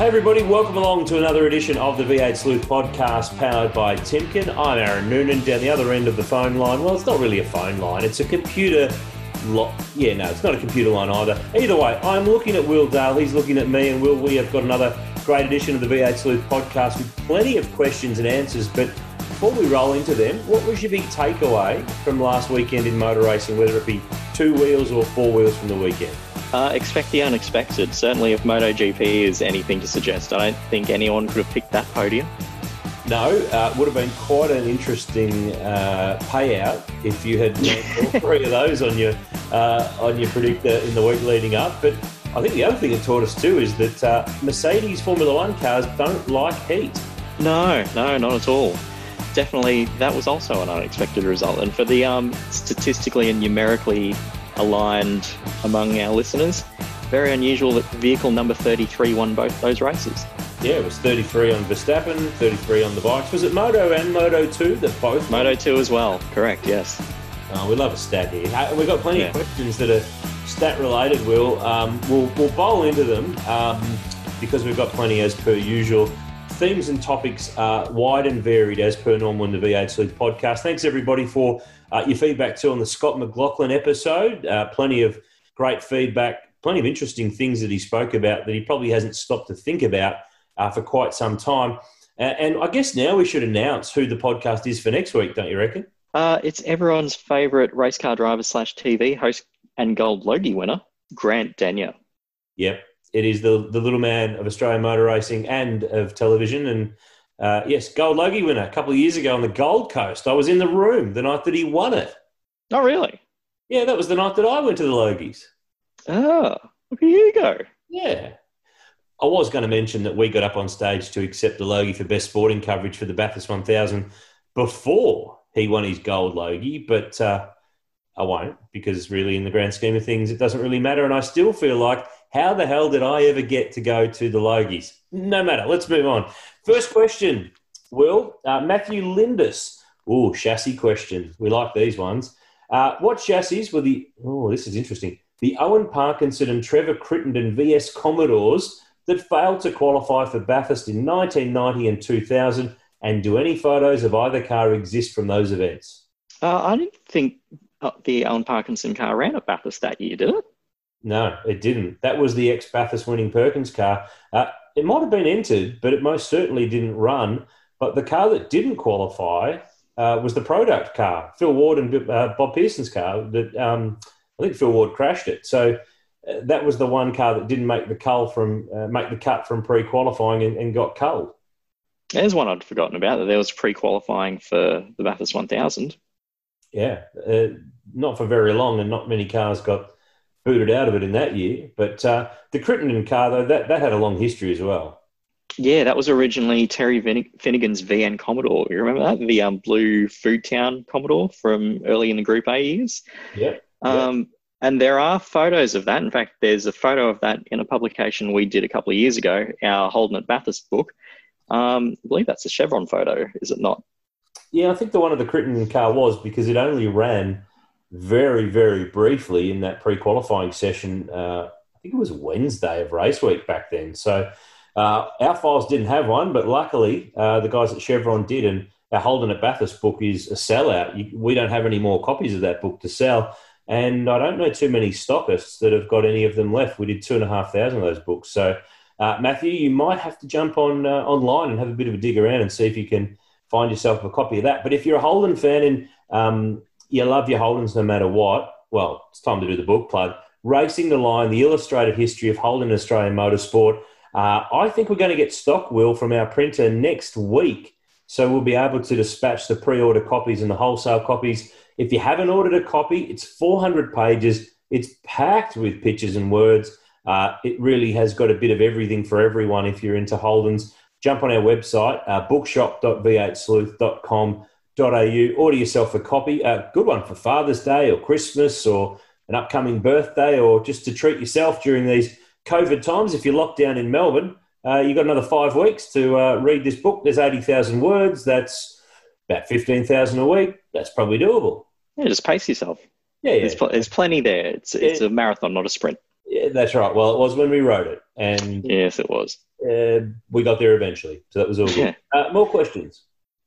Hey everybody, welcome along to another edition of the V8 Sleuth podcast powered by Timken. I'm Aaron Noonan down the other end of the phone line. Well, it's not really a phone line, it's a computer Lo- yeah, no, it's not a computer line either. Either way, I'm looking at Will Dale, he's looking at me, and Will, we have got another great edition of the V8 Sleuth podcast with plenty of questions and answers. But before we roll into them, what was your big takeaway from last weekend in motor racing, whether it be two wheels or four wheels from the weekend? Uh, expect the unexpected. Certainly, if MotoGP is anything to suggest, I don't think anyone could have picked that podium. No, uh, would have been quite an interesting uh, payout if you had all three of those on your uh, on your predictor in the week leading up. But I think the other thing it taught us too is that uh, Mercedes Formula One cars don't like heat. No, no, not at all. Definitely, that was also an unexpected result. And for the um, statistically and numerically aligned among our listeners, very unusual that vehicle number 33 won both those races. Yeah, it was 33 on Verstappen, 33 on the bikes. Was it Moto and Moto 2 that both? Moto 2 as well, correct, yes. Oh, we love a stat here. We've got plenty yeah. of questions that are stat related, Will. Um, we'll, we'll bowl into them um, because we've got plenty as per usual. Themes and topics are wide and varied as per normal in the V8 Sleuth podcast. Thanks everybody for uh, your feedback too on the Scott McLaughlin episode. Uh, plenty of great feedback, plenty of interesting things that he spoke about that he probably hasn't stopped to think about uh, for quite some time. And I guess now we should announce who the podcast is for next week, don't you reckon? Uh, it's everyone's favourite race car driver slash TV host and Gold Logie winner, Grant Denyer. Yep, it is the the little man of Australian motor racing and of television. And uh, yes, Gold Logie winner a couple of years ago on the Gold Coast. I was in the room the night that he won it. Oh, really? Yeah, that was the night that I went to the Logies. Oh, look at you go. Yeah. I was going to mention that we got up on stage to accept the Logie for best sporting coverage for the Bathurst 1000 before he won his gold Logie, but uh, I won't because really, in the grand scheme of things, it doesn't really matter. And I still feel like, how the hell did I ever get to go to the Logies? No matter. Let's move on. First question, Will uh, Matthew Lindis. Oh, chassis question. We like these ones. Uh, what chassis were the? Oh, this is interesting. The Owen Parkinson and Trevor Crittenden VS Commodores that failed to qualify for Bathurst in 1990 and 2000? And do any photos of either car exist from those events? Uh, I didn't think uh, the Owen Parkinson car ran at Bathurst that year, did it? No, it didn't. That was the ex Bathurst winning Perkins car. Uh, it might have been entered, but it most certainly didn't run. But the car that didn't qualify uh, was the product car, Phil Ward and uh, Bob Pearson's car. That um, I think Phil Ward crashed it. So uh, that was the one car that didn't make the cull from uh, make the cut from pre-qualifying and, and got culled. There's one I'd forgotten about that there was pre-qualifying for the Bathurst 1000. Yeah, uh, not for very long, and not many cars got booted out of it in that year. But uh, the Crittenden car, though, that, that had a long history as well. Yeah, that was originally Terry Finnigan's VN Commodore. You remember that? The um, blue Food Town Commodore from early in the Group A years? Yeah. Um, yep. And there are photos of that. In fact, there's a photo of that in a publication we did a couple of years ago, our Holden at Bathurst book. Um, I believe that's a Chevron photo, is it not? Yeah, I think the one of the Crittenden car was because it only ran very, very briefly in that pre qualifying session. Uh, I think it was Wednesday of race week back then. So uh, our files didn't have one, but luckily uh, the guys at Chevron did. And our Holden at Bathurst book is a sellout. You, we don't have any more copies of that book to sell. And I don't know too many stockists that have got any of them left. We did two and a half thousand of those books. So, uh, Matthew, you might have to jump on uh, online and have a bit of a dig around and see if you can find yourself a copy of that. But if you're a Holden fan and um, you love your Holdens no matter what, well, it's time to do the book plug. Racing the Line, the illustrated history of Holden Australian motorsport. Uh, I think we're going to get stock, Will, from our printer next week. So we'll be able to dispatch the pre order copies and the wholesale copies if you haven't ordered a copy, it's 400 pages. It's packed with pictures and words. Uh, it really has got a bit of everything for everyone if you're into Holden's. jump on our website, uh, bookshop.v8sleuth.com.au, order yourself a copy, a good one for Father's Day or Christmas or an upcoming birthday or just to treat yourself during these COVID times. If you're locked down in Melbourne, uh, you've got another five weeks to uh, read this book. There's 80,000 words. That's about 15,000 a week. That's probably doable. Yeah, just pace yourself. Yeah, yeah. There's, pl- there's plenty there. It's, it's Yeah. a marathon, not a sprint. Yeah, that's right. Well, it was when we wrote it, and Yes, it was. uh, we got there eventually. So that was all good. Yeah. Uh, more questions.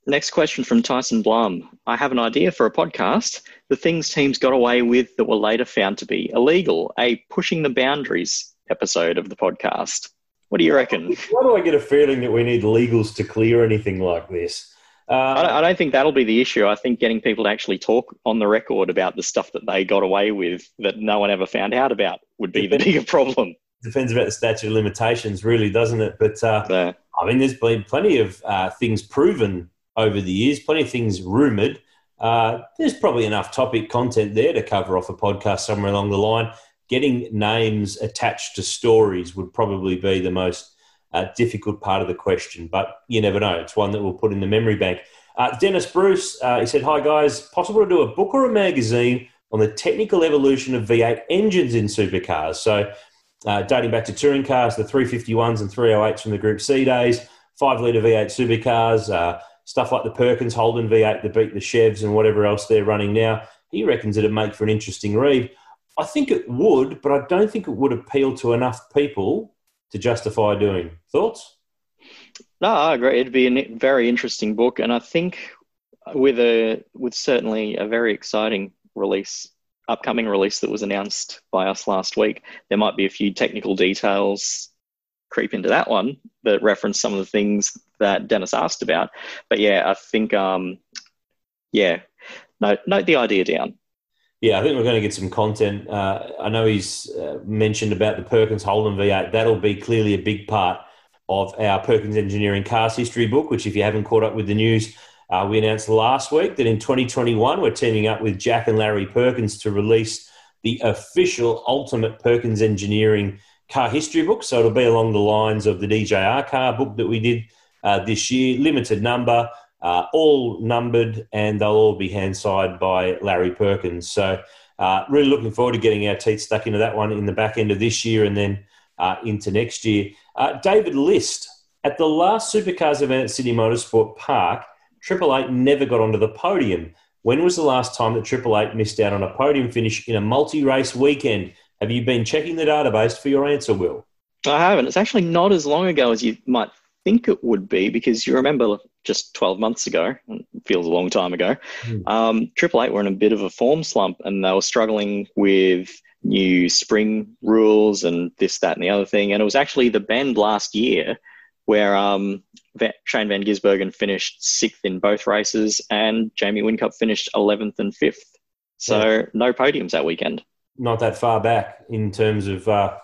Next question from Tyson Blum. I have an idea for a podcast. The things teams got away with that were later found to be illegal. A pushing the boundaries episode of the podcast. What do you reckon? Why do I get a feeling that we need legals to clear anything like this? I don't, Uh, I don't think that'll be the issue. I think getting people to actually talk on the record about the stuff that they got away with that no one ever found out about would be the bigger problem. depends about the statute of limitations, really, doesn't it? But uh, So, I mean, there's been plenty of uh, things proven over the years, plenty of things rumored. Uh, there's probably enough topic content there to cover off a podcast somewhere along the line. Getting names attached to stories would probably be the most uh, difficult part of the question, but you never know. It's one that we'll put in the memory bank. Uh, Dennis Bruce, uh, he said, Hi guys, possible to do a book or a magazine on the technical evolution of V8 engines in supercars? So, uh, dating back to touring cars, the 351s and 308s from the Group C days, 5 litre V8 supercars, uh, stuff like the Perkins Holden V8 that beat the Chevs and whatever else they're running now. He reckons it'd make for an interesting read. I think it would, but I don't think it would appeal to enough people to justify doing. Thoughts? no, I agree. It'd be a very interesting book, and I think with a with certainly a very exciting release, upcoming release that was announced by us last week, there might be a few technical details creep into that one that reference some of the things that Dennis asked about. But yeah, I think um, yeah, note note the idea down. Yeah, I think we're going to get some content. Uh, I know he's uh, mentioned about the Perkins Holden V8. That'll be clearly a big part of our Perkins Engineering Cars History book, which, if you haven't caught up with the news, uh, we announced last week that in 2021 we're teaming up with Jack and Larry Perkins to release the official Ultimate Perkins Engineering Car History book. So it'll be along the lines of the DJR car book that we did uh, this year, limited number uh, all numbered, and they'll all be hand signed by Larry Perkins. So, uh, really looking forward to getting our teeth stuck into that one in the back end of this year and then uh, into next year. Uh, David List, at the last Supercars event at Sydney Motorsport Park, Triple Eight never got onto the podium. When was the last time that Triple Eight missed out on a podium finish in a multi race weekend? Have you been checking the database for your answer, Will? I haven't. It's actually not as long ago as you might think it would be because you remember just 12 months ago, it feels a long time ago, Hmm. um, Triple Eight were in a bit of a form slump and they were struggling with new spring rules and this, that, and the other thing. And it was actually the bend last year where um, Shane Van Gisbergen finished sixth in both races and Jamie Whincup finished 11th and fifth. So no podiums that weekend. not that far back in terms of uh,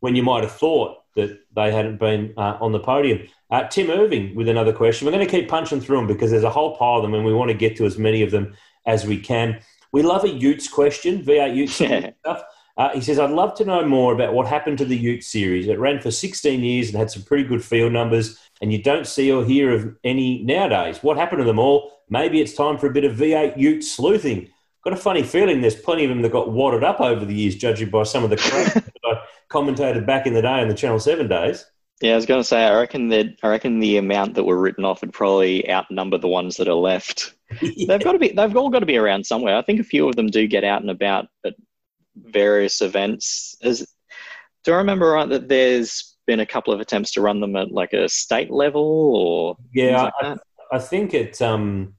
when you might have thought that they hadn't been uh, on the podium. Uh, Tim Irving with another question. We're going to keep punching through them because there's a whole pile of them and we want to get to as many of them as we can. We love a Utes question, V8 Utes Yeah. stuff. Uh, he says, I'd love to know more about what happened to the Ute series. It ran for 16 years and had some pretty good field numbers, and you don't see or hear of any nowadays. What happened to them all? Maybe it's time for a bit of V8 Ute sleuthing. Got a funny feeling there's plenty of them that got wadded up over the years, judging by some of the crap that I commentated back in the day in the Channel 7 days. Yeah, I was going to say, I reckon that I reckon the amount that were written off would probably outnumber the ones that are left. They've got to be, they've all got to be around somewhere. I think a few of them do get out and about at various events. Is, do I remember right that there's been a couple of attempts to run them at like a state level or Yeah, like I? I think it's um,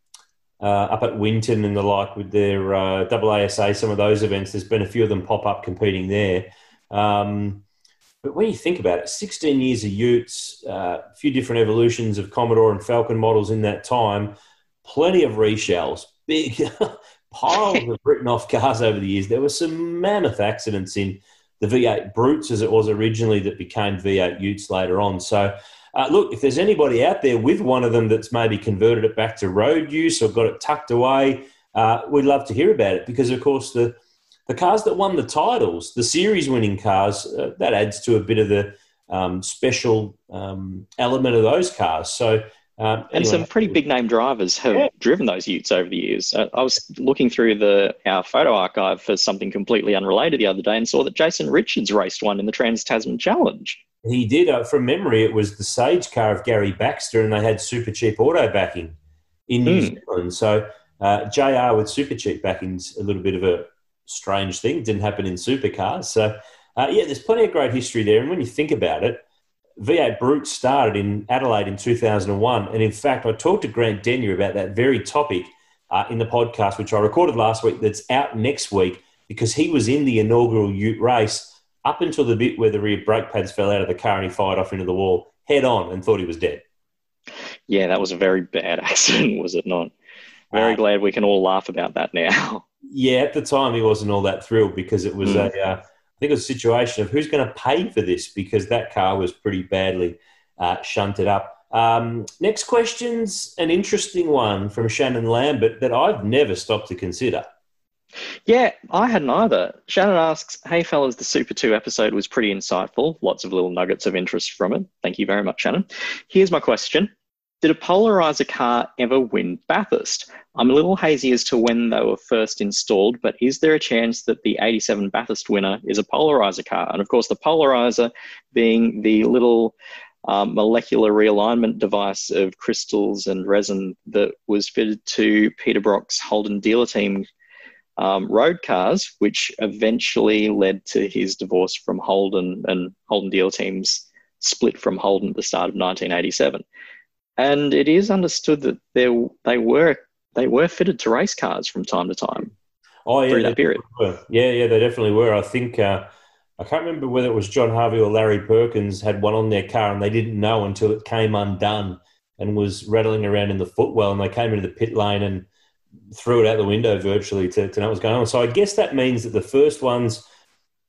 uh, up at Winton and the like with their uh, AASA, some of those events. There's been a few of them pop up competing there. Um, but when you think about it, 16 years of Utes, uh, a few different evolutions of Commodore and Falcon models in that time, plenty of reshells, big piles of written off cars over the years. There were some mammoth accidents in the V8 Brutes as it was originally that became V8 Utes later on. So, uh, look, if there's anybody out there with one of them that's maybe converted it back to road use or got it tucked away, uh, we'd love to hear about it because, of course, the the cars that won the titles, the series winning cars, uh, that adds to a bit of the um, special um, element of those cars. So. Um, and anyway. some pretty big name drivers have yeah. driven those Utes over the years. Uh, I was looking through the our photo archive for something completely unrelated the other day and saw that Jason Richards raced one in the Trans Tasman Challenge. He did. Uh, from memory, it was the Sage car of Gary Baxter, and they had super cheap auto backing in New mm. Zealand. So uh, JR with super cheap backing's a little bit of a strange thing. It didn't happen in supercars. So, uh, yeah, there's plenty of great history there. And when you think about it, V8 Brute started in Adelaide in 2001. And in fact, I talked to Grant Denyer about that very topic uh, in the podcast, which I recorded last week, that's out next week because he was in the inaugural Ute race up until the bit where the rear brake pads fell out of the car and he fired off into the wall head on and thought he was dead. Yeah, that was a very bad accident, was it not? Very uh, glad we can all laugh about that now. Yeah, at the time he wasn't all that thrilled because it was mm. a. Uh, think it was a situation of who's going to pay for this because that car was pretty badly uh, shunted up. Um, next question's an interesting one from Shannon Lambert that I've never stopped to consider. Yeah, I hadn't either. Shannon asks, Hey fellas, the Super 2 episode was pretty insightful. Lots of little nuggets of interest from it. Thank you very much, Shannon. Here's my question did a polarizer car ever win Bathurst? I'm a little hazy as to when they were first installed, but is there a chance that the 87 Bathurst winner is a polarizer car? And of course, the polarizer being the little um, molecular realignment device of crystals and resin that was fitted to Peter Brock's Holden dealer team um, road cars, which eventually led to his divorce from Holden and Holden dealer team's split from Holden at the start of 1987 and it is understood that they they were they were fitted to race cars from time to time. Oh yeah, through that period. Were. Yeah, yeah, they definitely were. I think uh, I can't remember whether it was John Harvey or Larry Perkins had one on their car, and they didn't know until it came undone and was rattling around in the footwell, and they came into the pit lane and threw it out the window virtually to, to know what was going on. So I guess that means that the first ones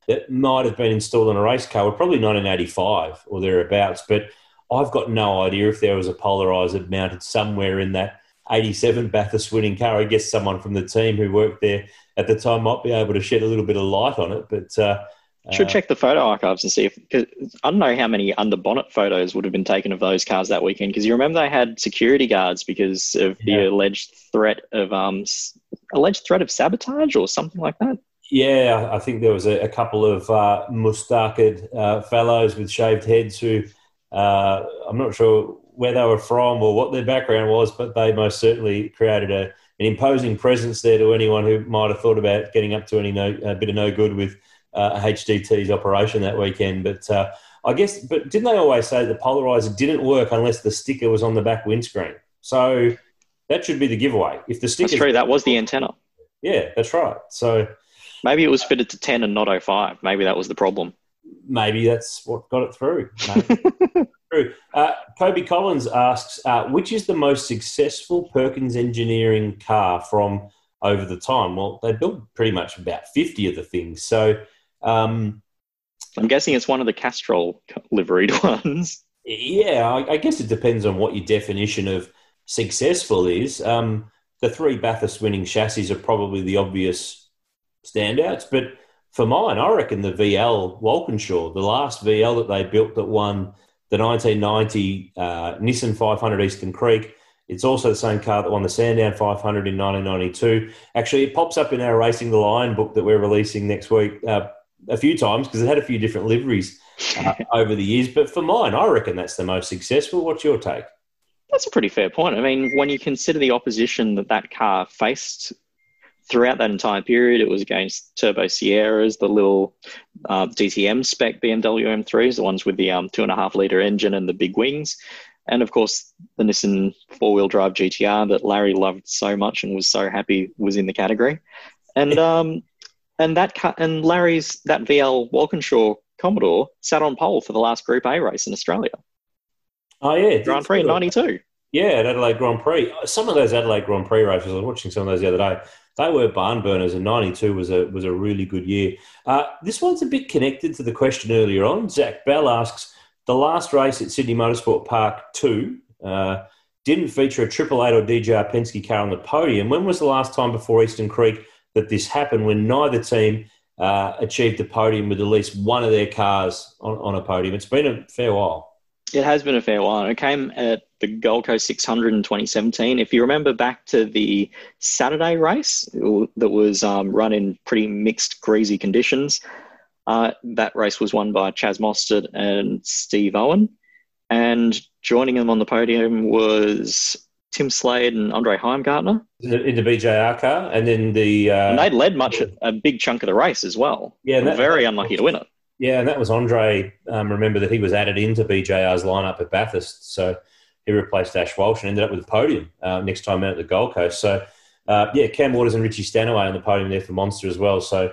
that might have been installed on a race car were probably 1985 or thereabouts, but I've got no idea if there was a polarizer mounted somewhere in that 87 Bathurst winning car. I guess someone from the team who worked there at the time might be able to shed a little bit of light on it. But uh, should uh, check the photo archives and see if cause I don't know how many under bonnet photos would have been taken of those cars that weekend because you remember they had security guards because of yeah. the alleged threat of um alleged threat of sabotage or something like that. Yeah, I think there was a, a couple of uh, mustached uh, fellows with shaved heads who uh, I'm not sure where they were from or what their background was, but they most certainly created a, an imposing presence there to anyone who might have thought about getting up to any no, a bit of no good with uh, HDT's operation that weekend. But uh, I guess, but didn't they always say the polarizer didn't work unless the sticker was on the back windscreen? So that should be the giveaway. If the sticker, that's true. That was the antenna. Yeah, that's right. So maybe it was fitted to ten and not 05. Maybe that was the problem maybe that's what got it through. True. Uh, Kobe Collins asks, uh, which is the most successful Perkins Engineering car from over the time? Well, they built pretty much about 50 of the things. So um, I'm guessing it's one of the Castrol liveried ones. Yeah, I, I, guess it depends on what your definition of successful is. Um, the three Bathurst winning chassis are probably the obvious standouts, but for mine, I reckon the VL Walkinshaw, the last VL that they built that won the 1990 uh, Nissan 500 Eastern Creek. It's also the same car that won the Sandown 500 in 1992. Actually, it pops up in our Racing the Line book that we're releasing next week uh, a few times because it had a few different liveries uh, over the years. But for mine, I reckon that's the most successful. What's your take? That's a pretty fair point. I mean, when you consider the opposition that that car faced throughout that entire period, it was against Turbo Sierras, the little uh, DTM spec BMW M3s, the ones with the um, two and a half liter engine and the big wings. And of course, the Nissan four wheel drive GTR that Larry loved so much and was so happy was in the category. And, um, and that cut and Larry's, that VL Walkinshaw Commodore sat on pole for the last Group A race in Australia. Oh, yeah. Grand Prix in 92. Yeah, at Adelaide Grand Prix. Some of those Adelaide Grand Prix races, I was watching some of those the other day they were barn burners, and '92 was a was a really good year. Uh, this one's a bit connected to the question earlier on. Zach Bell asks the last race at Sydney Motorsport Park two uh, didn't feature a Triple Eight or DJR Penske car on the podium. When was the last time before Eastern Creek that this happened? When neither team uh, achieved the podium with at least one of their cars on, on a podium. It's been a fair while. It has been a fair while. It came at the Gold Coast 600 in 2017. If you remember back to the Saturday race that was um, run in pretty mixed, greasy conditions, uh, that race was won by Chaz Mostert and Steve Owen. And joining them on the podium was Tim Slade and Andre Heimgartner in the BJR car, and then the uh, and they'd led much a big chunk of the race as well. Yeah, that, very unlucky to win it. Yeah, and that was Andre. Um, remember that he was added into BJR's lineup at Bathurst, so he replaced Ash Walsh and ended up with a podium uh, next time out at the Gold Coast. So, uh, yeah, Cam Waters and Richie Stanaway on the podium there for Monster as well. So,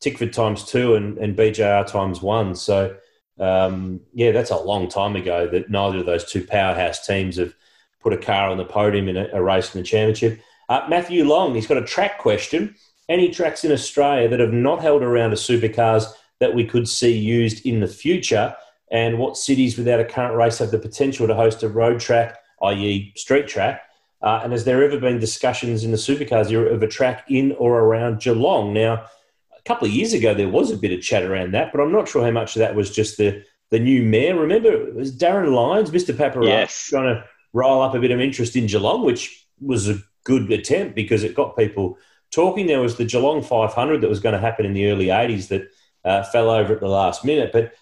Tickford times two and, and BJR times one. So, um, yeah, that's a long time ago that neither of those two powerhouse teams have put a car on the podium in a, a race in the championship. Uh, Matthew Long, he's got a track question. Any tracks in Australia that have not held around a supercars that we could see used in the future? And what cities without a current race have the potential to host a road track, i.e., street track? Uh, and has there ever been discussions in the supercars of a track in or around Geelong? Now, a couple of years ago, there was a bit of chat around that, but I'm not sure how much of that was just the, the new mayor. Remember, it was Darryn Lyons, Mr. Paparazzi, yes. trying to roll up a bit of interest in Geelong, which was a good attempt because it got people talking. There was the Geelong 500 that was going to happen in the early 80s that uh, fell over at the last minute. But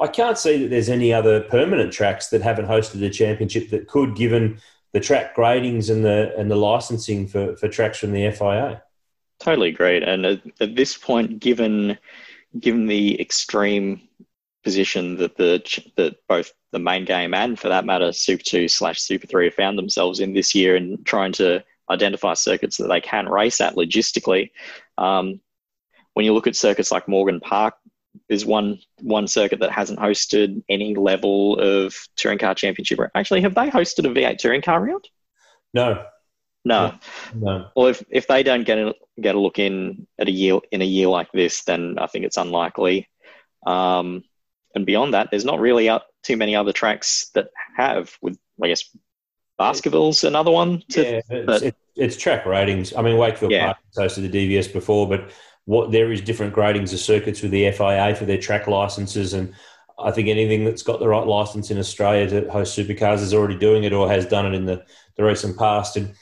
I can't see that there's any other permanent tracks that haven't hosted the championship that could, given the track gradings and the and the licensing for, for tracks from the FIA. Totally great. And at, at this point, given given the extreme position that the that both the main game and, for that matter, Super Two slash Super Three have found themselves in this year and trying to identify circuits that they can race at logistically. Um, when you look at circuits like Morgan Park, there's one one circuit that hasn't hosted any level of touring car championship. Actually, have they hosted a V8 touring car round? No. No. No. Well, if, if they don't get a, get a look in at a year in a year like this, then I think it's unlikely. Um, and beyond that, there's not really too many other tracks that have. With I guess Baskerville's another one. To, yeah, it's, but, it's, track ratings. I mean, Wakefield yeah. Park hosted the DVS before, but what there is different gradings of circuits with the FIA for their track licenses, and I think anything that's got the right license in Australia to host supercars is already doing it or has done it in the, the recent past. And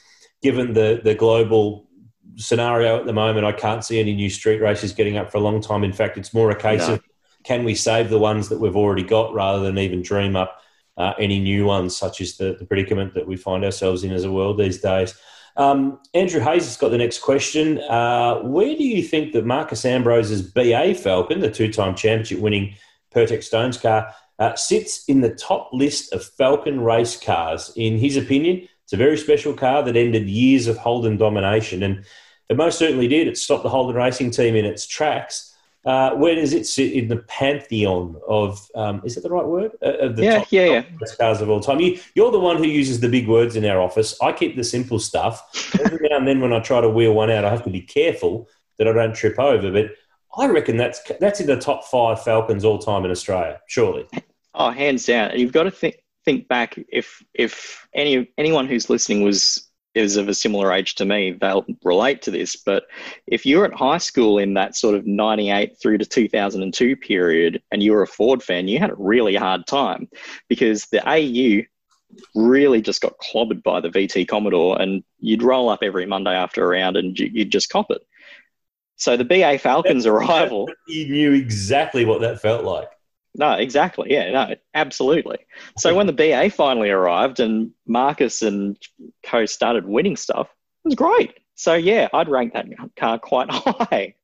given the the global scenario at the moment, I can't see any new street races getting up for a long time. In fact, it's more a case no. of can we save the ones that we've already got rather than even dream up uh, any new ones, such as the, the predicament that we find ourselves in as a world these days. Um, Andrew Hayes has got the next question. Uh, where do you think that Marcos Ambrose's BA Falcon, the two time championship winning Pirtek Stones car, uh, sits in the top list of Falcon race cars? In his opinion, it's a very special car that ended years of Holden domination, and it most certainly did. It stopped the Holden racing team in its tracks. Uh, where does it sit in the pantheon of? Um, is that the right word? Uh, of the yeah, top, yeah, yeah. cars of all time. You, you're the one who uses the big words in our office. I keep the simple stuff. Every now and then, when I try to wheel one out, I have to be careful that I don't trip over. But I reckon that's that's in the top five Falcons all time in Australia. Surely. Oh, hands down. And you've got to think think back if if any anyone who's listening was is of a similar age to me, they'll relate to this. But if you're at high school in that sort of 98 through to 2002 period and you were a Ford fan, you had a really hard time because the AU really just got clobbered by the VT Commodore and you'd roll up every Monday after a round and you'd just cop it. So the BA Falcons arrival. You knew exactly what that felt like. No, exactly. Yeah, no, absolutely. So when the BA finally arrived and Marcos and co started winning stuff, it was great. So yeah, I'd rank that car quite high.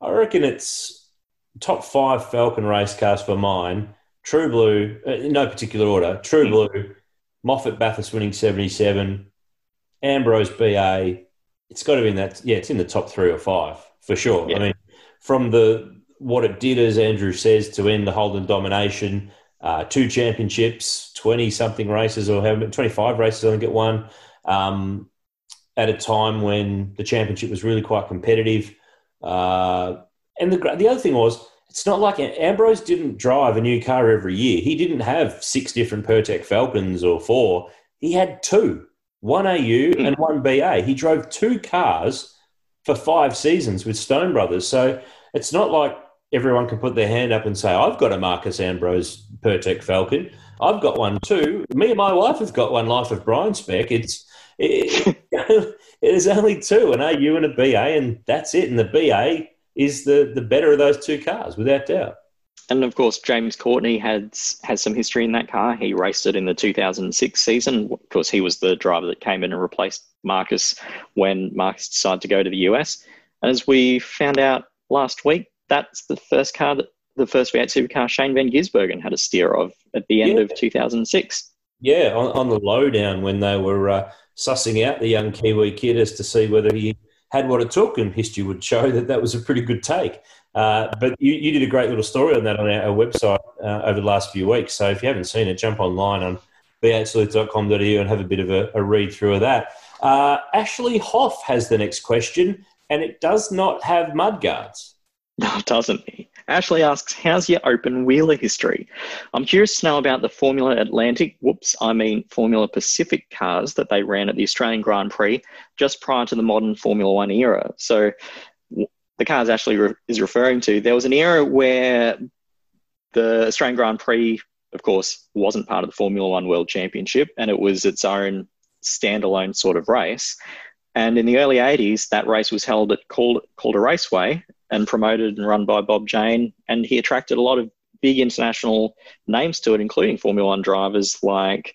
I reckon it's top five Falcon race cars for mine. True Blue, uh, in no particular order. True mm. Blue, Moffat Bathurst winning 77, Ambrose BA. It's got to be in that. Yeah, it's in the top three or five for sure. Yeah. I mean, from the what it did, as Andrew says, to end the Holden domination. Uh, two championships, 20 something races, or 25 races, I think it won, um, at a time when the championship was really quite competitive. Uh, and the, the other thing was, it's not like Ambrose didn't drive a new car every year. He didn't have six different Pirtek Falcons or four. He had two, one AU and one BA. He drove two cars for five seasons with Stone Brothers. So it's not like everyone can put their hand up and say, I've got a Marcos Ambrose Pirtek Falcon. I've got one too. Me and my wife have got one Life of Brian spec. It's it, it is only two, an AU and a BA, and that's it. And the BA is the, the better of those two cars, without doubt. And of course, James Courtney has has some history in that car. He raced it in the 2006 season. Of course, he was the driver that came in and replaced Marcos when Marcos decided to go to the US. And as we found out last week, that's the first car that the first V8 supercar Shane Van Gisbergen had a steer of at the end yeah. of 2006. Yeah, on, on the lowdown when they were uh, sussing out the young Kiwi kid as to see whether he had what it took, and history would show that that was a pretty good take. Uh, but you, you, did a great little story on that on our, our website uh, over the last few weeks. So if you haven't seen it, jump online on v8sleuth.com.au and have a bit of a, a read through of that. Uh, Ashley Hoff has the next question, and it does not have mudguards. No, it doesn't. Ashley asks, How's your open wheeler history? I'm curious to know about the Formula Atlantic, whoops, I mean Formula Pacific cars that they ran at the Australian Grand Prix just prior to the modern Formula One era. So, the cars Ashley re- is referring to, there was an era where the Australian Grand Prix, of course, wasn't part of the Formula One World Championship and it was its own standalone sort of race. And in the early 80s, that race was held at Calder Raceway and promoted and run by Bob Jane. And he attracted a lot of big international names to it, including Formula One drivers like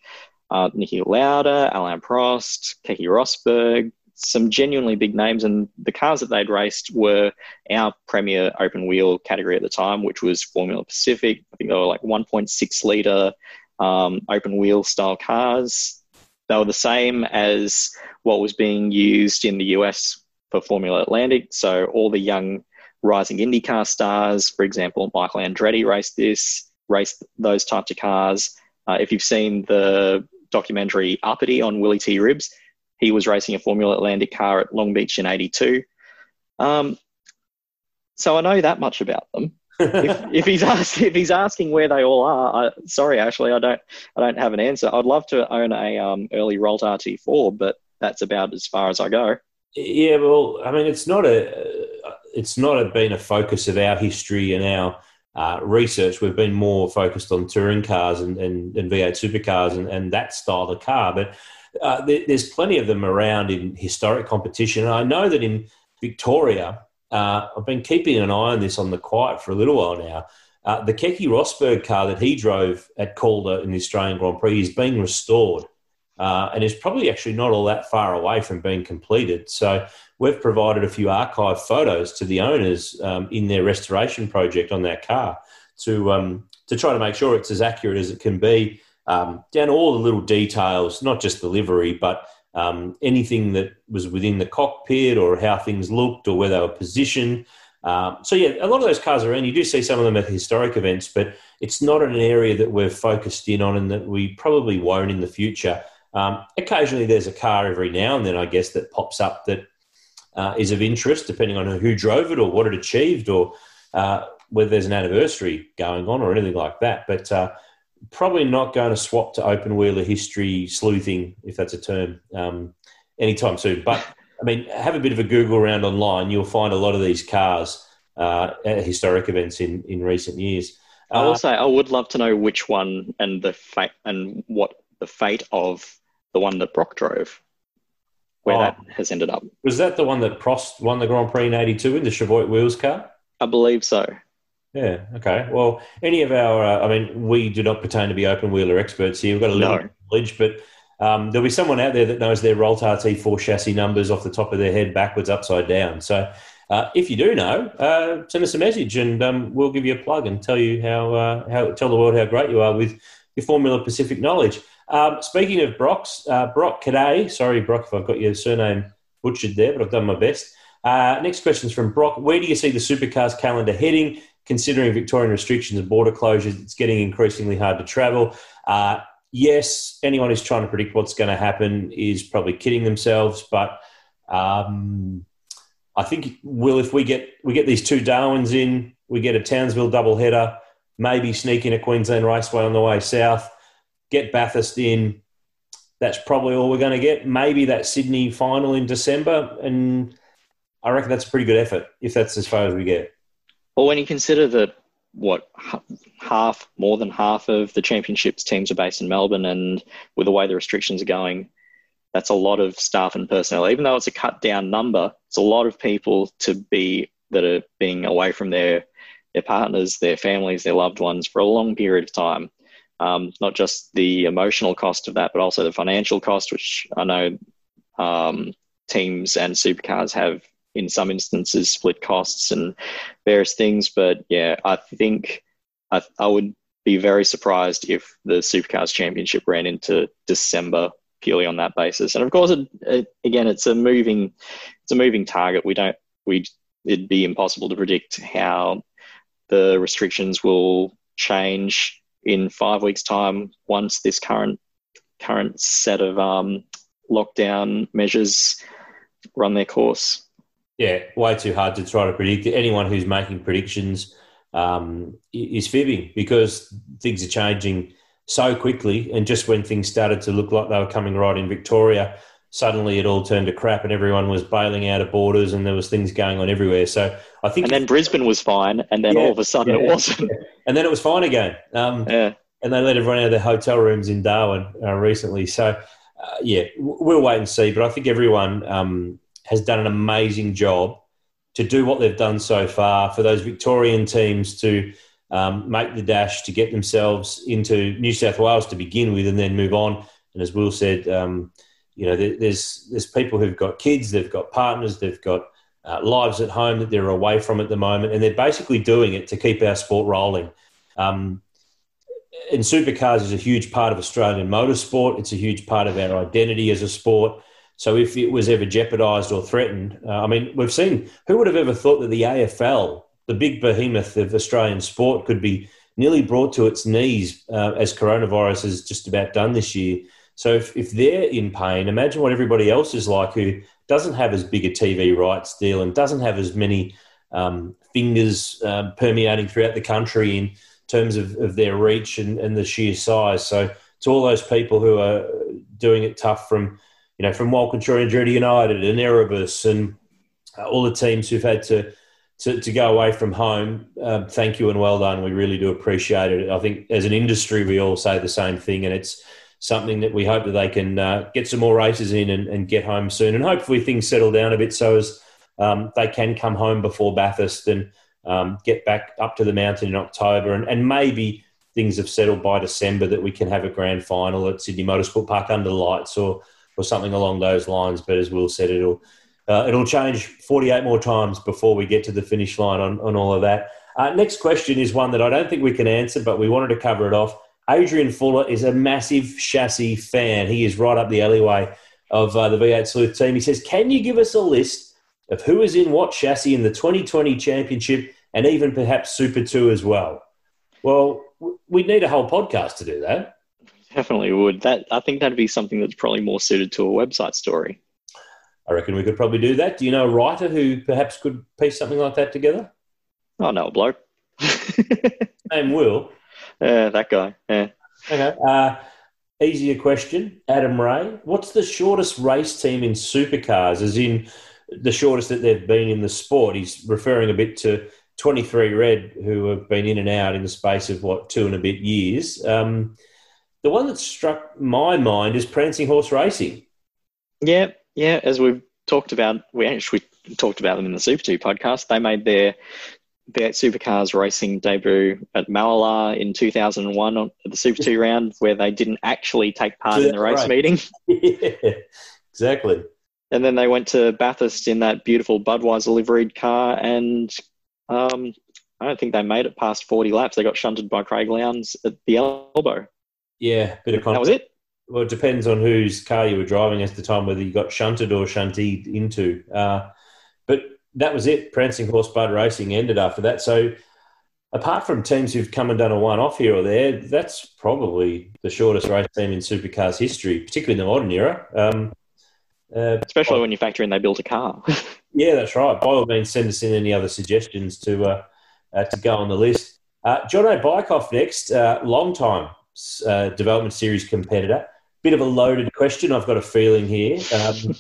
uh, Niki Lauda, Alain Prost, Keke Rosberg, some genuinely big names. And the cars that they'd raced were our premier open wheel category at the time, which was Formula Pacific. I think they were like 1.6 litre um, open wheel style cars. They were the same as what was being used in the US for Formula Atlantic. So all the young rising IndyCar stars, for example, Michael Andretti raced this, raced those types of cars. Uh, if you've seen the documentary Uppity on Willy T. Ribbs, he was racing a Formula Atlantic car at Long Beach in '82. Um, so I know that much about them if, if, he's asked, if he's asking where they all are, I, sorry, Ashley, I don't I don't have an answer. I'd love to own a um, early Ralt RT4, but that's about as far as I go. Yeah, well, I mean, it's not a it's not been a focus of our history and our uh, research. We've been more focused on touring cars and, and, and V8 supercars and, and that style of car, but. Uh, there, there's plenty of them around in historic competition. And I know that in Victoria, uh, I've been keeping an eye on this on the quiet for a little while now. Uh, the Keke Rosberg car that he drove at Calder in the Australian Grand Prix is being restored uh, and is probably actually not all that far away from being completed. So we've provided a few archive photos to the owners um, in their restoration project on that car to um, to try to make sure it's as accurate as it can be um, down all the little details, not just the livery, but um, anything that was within the cockpit or how things looked or where they were positioned. Um, so yeah, a lot of those cars are in. You do see some of them at historic events, but it's not an area that we're focused in on, and that we probably won't in the future. Um, occasionally, there's a car every now and then, I guess, that pops up that uh, is of interest, depending on who drove it or what it achieved, or uh, whether there's an anniversary going on or anything like that. But uh, probably not going to swap to open wheeler history sleuthing, if that's a term, um, anytime soon. But I mean, have a bit of a Google around online. You'll find a lot of these cars uh, at historic events in, in recent years. I will uh, say I would love to know which one and the fate and what the fate of the one that Brock drove, where oh, that has ended up. Was that the one that Prost won the Grand Prix in '82 in the Cheviot Wheels car? I believe so. Yeah. Okay. Well, any of our, uh, I mean, we do not pertain to be open wheeler experts here. We've got a little no. knowledge, but um, there'll be someone out there that knows their Ralt RT4 chassis numbers off the top of their head, backwards, upside down. So, uh, if you do know, uh, send us a message and um, we'll give you a plug and tell you how, uh, how tell the world how great you are with your Formula Pacific knowledge. Um, speaking of Brock's, uh, Brock Cadet, sorry Brock if I've got your surname butchered there, but I've done my best. Uh, next question is from Brock. Where do you see the supercars calendar heading? considering Victorian restrictions and border closures, it's getting increasingly hard to travel. Uh, yes, anyone who's trying to predict what's going to happen is probably kidding themselves, but um, I think will if we get we get these two Darwins in, we get a Townsville double header, maybe sneak in a Queensland Raceway on the way south, get Bathurst in. That's probably all we're going to get. Maybe that Sydney final in December, and I reckon that's a pretty good effort if that's as far as we get. Well, when you consider that what half, more than half of the championships teams are based in Melbourne, and with the way the restrictions are going, that's a lot of staff and personnel. Even though it's a cut down number, it's a lot of people to be that are being away from their their partners, their families, their loved ones for a long period of time. Um, not just the emotional cost of that, but also the financial cost, which I know um, teams and supercars have in some instances split costs and various things. But yeah, I think I, I would be very surprised if the supercars championship ran into December purely on that basis. And of course, it, it, again, it's a moving, it's a moving target. We don't, we, it'd be impossible to predict how the restrictions will change in five weeks' time once this current current set of um, lockdown measures run their course. Yeah, way too hard to try to predict. Anyone who's making predictions um, is fibbing because things are changing so quickly. And just when things started to look like they were coming right in Victoria, suddenly it all turned to crap and everyone was bailing out of borders and there was things going on everywhere. So I think, and then Brisbane was fine, and then yeah, all of a sudden yeah, it wasn't, yeah. and then it was fine again. Um, yeah. And they let everyone out of their hotel rooms in Darwin uh, recently. So uh, yeah, we'll wait and see. But I think everyone um, has done an amazing job to do what they've done so far for those Victorian teams to. Um, make the dash to get themselves into New South Wales to begin with, and then move on. And as Will said, um, you know, there's there's people who've got kids, they've got partners, they've got uh, lives at home that they're away from at the moment, and they're basically doing it to keep our sport rolling. Um, and supercars is a huge part of Australian motorsport. It's a huge part of our identity as a sport. So if it was ever jeopardised or threatened, uh, I mean, we've seen who would have ever thought that the AFL, the big behemoth of Australian sport, could be nearly brought to its knees uh, as coronavirus has just about done this year. So if, if they're in pain, imagine what everybody else is like who doesn't have as big a TV rights deal and doesn't have as many um, fingers um, permeating throughout the country in terms of, of their reach and, and the sheer size. So to all those people who are doing it tough from, you know, from Walkinshaw Andretti United and Erebus and uh, all the teams who've had to, to, to go away from home, uh, thank you and well done. We really do appreciate it. I think as an industry, we all say the same thing, and it's something that we hope that they can uh, get some more races in and, and, get home soon. And hopefully things settle down a bit so as um, they can come home before Bathurst and um, get back up to the mountain in October. And, and, maybe things have settled by December that we can have a grand final at Sydney Motorsport Park under lights or, or something along those lines. But as Will said, it'll, uh, it'll change 48 more times before we get to the finish line on, on all of that. Uh, next question is one that I don't think we can answer, but we wanted to cover it off. Adrian Fuller is a massive chassis fan. He is right up the alleyway of uh, the V8 Sleuth team. He says, Can you give us a list of who is in what chassis in the 2020 championship and even perhaps Super 2 as well? Well, we'd need a whole podcast to do that. Definitely would. That I think that'd be something that's probably more suited to a website story. I reckon we could probably do that. Do you know a writer who perhaps could piece something like that together? Oh, no, a bloke. Name Will. Yeah, that guy. Yeah. Okay. Uh, easier question, Adam Ray. What's the shortest race team in supercars? As in the shortest that they've been in the sport. He's referring a bit to 23 Red, who have been in and out in the space of what two and a bit years. Um, the one that struck my mind is Prancing Horse Racing. Yeah, yeah. As we've talked about, we actually talked about them in the Super Two podcast. They made their V8 Supercars racing debut at Mallala in 2001 at the Super 2 round, where they didn't actually take part in the race right. meeting. yeah, exactly. And then they went to Bathurst in that beautiful Budweiser liveried car, and um, I don't think they made it past 40 laps. They got shunted by Craig Lowndes at the elbow. Yeah, bit of context. That was it. Well, it depends on whose car you were driving at the time, whether you got shunted or shunted into. Uh, but that was it. Prancing Horse Bud Racing ended after that. So, apart from teams who've come and done a one off here or there, that's probably the shortest race team in supercars history, particularly in the modern era. Um, uh, Especially when you factor in they built a car. yeah, that's right. By all means, send us in any other suggestions to uh, uh, to go on the list. Uh, Jono Bykoff next, uh, long time uh, development series competitor. Bit of a loaded question, I've got a feeling here. Um,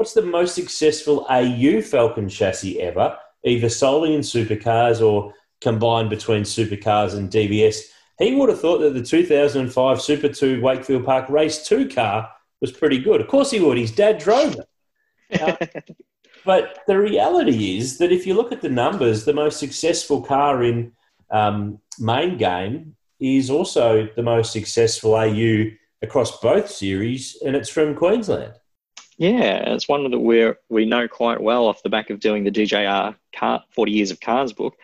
What's the most successful AU Falcon chassis ever, either solely in supercars or combined between supercars and DVS. He would have thought that the 2005 Super 2 Wakefield Park Race 2 car was pretty good. Of course he would. His dad drove it. Uh, but the reality is that if you look at the numbers, the most successful car in um, main game is also the most successful AU across both series, and it's from Queensland. Yeah, it's one that we we know quite well off the back of doing the DJR car, 40 Years of Cars book.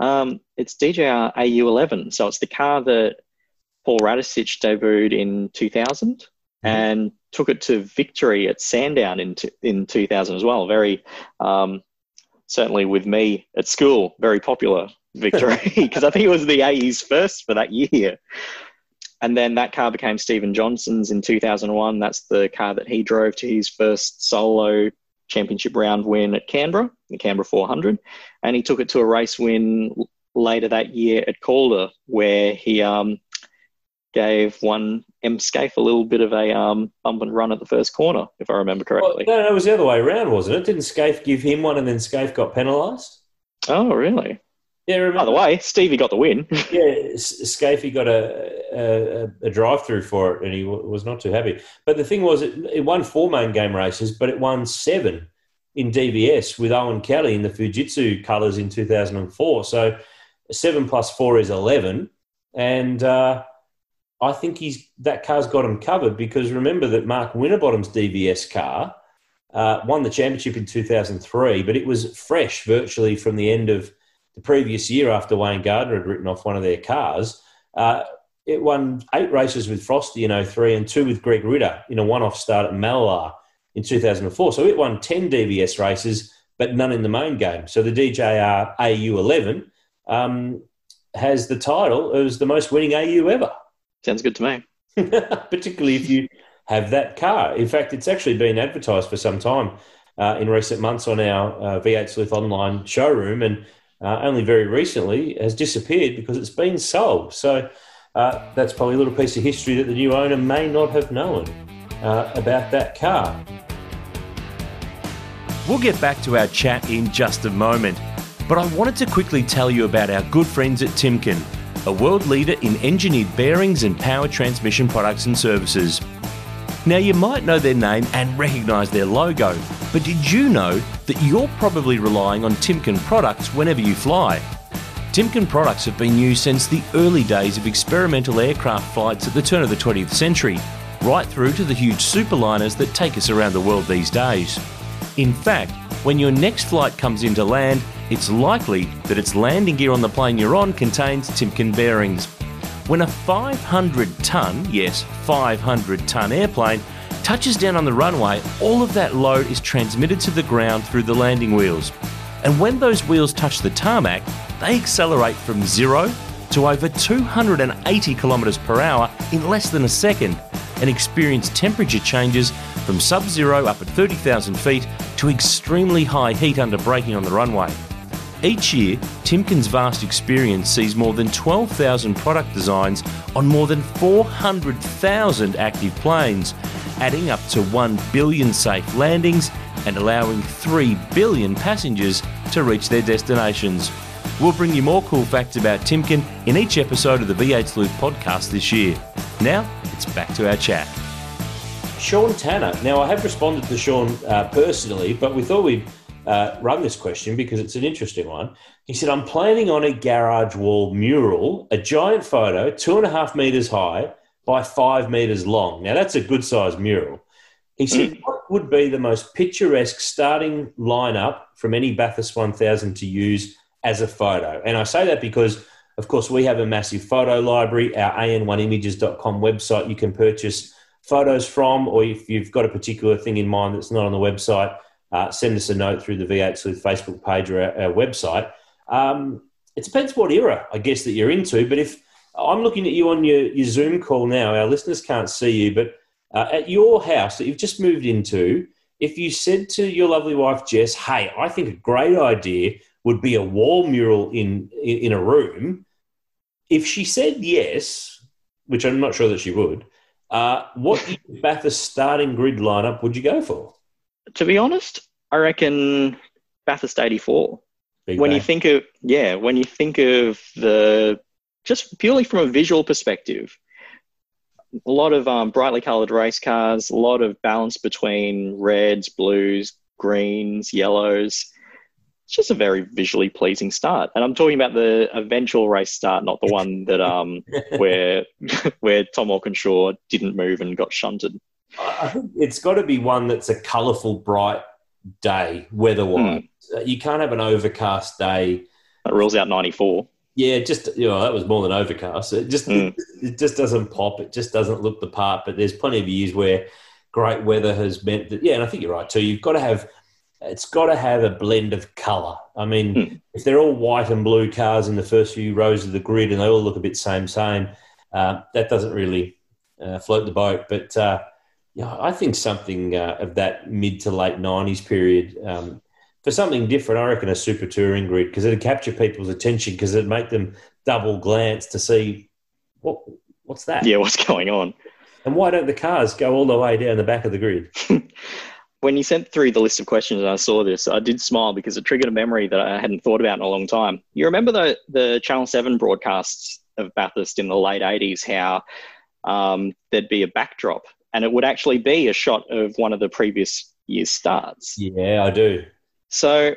Um, it's DJR AU11, so it's the car that Paul Radisich debuted in 2000 mm-hmm. and took it to victory at Sandown in, t- in 2000 as well. Very, um, certainly with me at school, very popular victory because I think it was the AU's first for that year. And then that car became Steven Johnson's in 2001. That's the car that he drove to his first solo championship round win at Canberra, the Canberra 400. And he took it to a race win later that year at Calder, where he um, gave one M Skaife a little bit of a um, bump and run at the first corner, if I remember correctly. Well, no, no, it was the other way around, wasn't it? Didn't Skaife give him one and then Skaife got penalised? Oh, really? Yeah, remember? By the way, Stevie got the win. yeah, Skaife got a, a, a drive through for it and he w- was not too happy. But the thing was, it, it won four main game races, but it won seven in DVS with Owen Kelly in the Fujitsu colours in 2004. So seven plus four is 11. And uh, I think he's that car's got him covered because remember that Mark Winterbottom's DVS car uh, won the championship in 2003, but it was fresh virtually from the end of the previous year after Wayne Gardner had written off one of their cars. Uh, it won eight races with Frosty in 03 and two with Greg Ritter in a one off start at Mallala in 2004. So it won 10 DVS races, but none in the main game. So the DJR AU11 um, has the title as the most winning AU ever. Sounds good to me. Particularly if you have that car. In fact, it's actually been advertised for some time uh, in recent months on our uh, V8 Sleuth online showroom. And uh, only very recently has disappeared because it's been sold. So uh, that's probably a little piece of history that the new owner may not have known uh, about that car. We'll get back to our chat in just a moment, but I wanted to quickly tell you about our good friends at Timken, a world leader in engineered bearings and power transmission products and services. Now, you might know their name and recognise their logo, but did you know that you're probably relying on Timken products whenever you fly? Timken products have been used since the early days of experimental aircraft flights at the turn of the 20th century, right through to the huge superliners that take us around the world these days. In fact, when your next flight comes into land, it's likely that its landing gear on the plane you're on contains Timken bearings. When a 500 tonne, yes, 500 tonne airplane touches down on the runway, all of that load is transmitted to the ground through the landing wheels. And when those wheels touch the tarmac, they accelerate from zero to over 280 kilometres per hour in less than a second and experience temperature changes from sub zero up at 30,000 feet to extremely high heat under braking on the runway. Each year, Timken's vast experience sees more than 12,000 product designs on more than 400,000 active planes, adding up to 1 billion safe landings and allowing 3 billion passengers to reach their destinations. We'll bring you more cool facts about Timken in each episode of the V8 Sleuth podcast this year. Now, it's back to our chat. Sean Tanner. Now, I have responded to Sean uh, personally, but we thought we'd uh, run this question because it's an interesting one. He said, I'm planning on a garage wall mural, a giant photo, two and a half meters high by five meters long. Now, that's a good sized mural. He said, mm. What would be the most picturesque starting lineup from any Bathurst 1000 to use as a photo? And I say that because, of course, we have a massive photo library. Our an1images.com website you can purchase photos from, or if you've got a particular thing in mind that's not on the website, uh, send us a note through the V8 Sleuth Facebook page or our, our website. Um, it depends what era, I guess, that you're into. But if I'm looking at you on your, your Zoom call now, our listeners can't see you, but uh, at your house that you've just moved into, if you said to your lovely wife Jess, "Hey, I think a great idea would be a wall mural in in, in a room," if she said yes, which I'm not sure that she would, uh, what Bathurst starting grid lineup would you go for? To be honest, I reckon Bathurst 84. Big when day. you think of yeah, when you think of the just purely from a visual perspective, a lot of um, brightly coloured race cars, a lot of balance between reds, blues, greens, yellows. It's just a very visually pleasing start, and I'm talking about the eventual race start, not the one that um where where Tom Walkinshaw didn't move and got shunted. I think it's got to be one that's a colourful, bright day weather-wise. Uh, You can't have an overcast day. That rules out 94. Yeah, just you know that was more than overcast. It just Mm. it just doesn't pop. It just doesn't look the part. But there's plenty of years where great weather has meant that. Yeah, and I think you're right too. You've got to have it's got to have a blend of colour. I mean, Hmm. if they're all white and blue cars in the first few rows of the grid and they all look a bit same same, uh, that doesn't really uh, float the boat. But uh, yeah, I think something uh, of that mid to late '90s period. Um, for something different, I reckon a super touring grid because it'd capture people's attention because it'd make them double glance to see what what's that, Yeah, what's going on? and why don't the cars go all the way down the back of the grid? When you sent through the list of questions and I saw this, I did smile because it triggered a memory that I hadn't thought about in a long time. You remember the, the Channel 7 broadcasts of Bathurst in the late 80s, how um, there'd be a backdrop and it would actually be a shot of one of the previous year's starts. Yeah, I do. So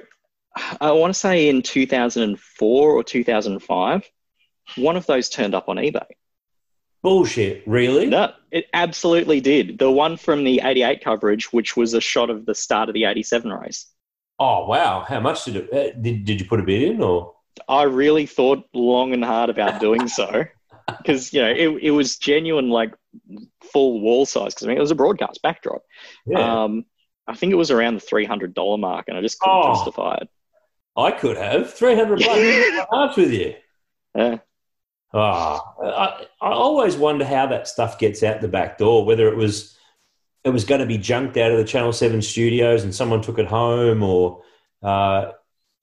I want to say in 2004 or 2005, one of those turned up on eBay. Bullshit, really? No, it absolutely did. The one from the 88 coverage, which was a shot of the start of the 87 race. Oh wow, how much did it? Uh, did did you put a bid in or? I really thought long and hard about doing so because, you know, it, it was genuine, like full wall size because I mean, it was a broadcast backdrop. Yeah, Um, I think it was around the $300 mark and I just couldn't Oh. justify it. I could have three hundred bucks. Arch with you. Yeah. Ah, I, I always wonder how that stuff gets out the back door. Whether it was it was going to be junked out of the Channel Seven studios and someone took it home, or uh,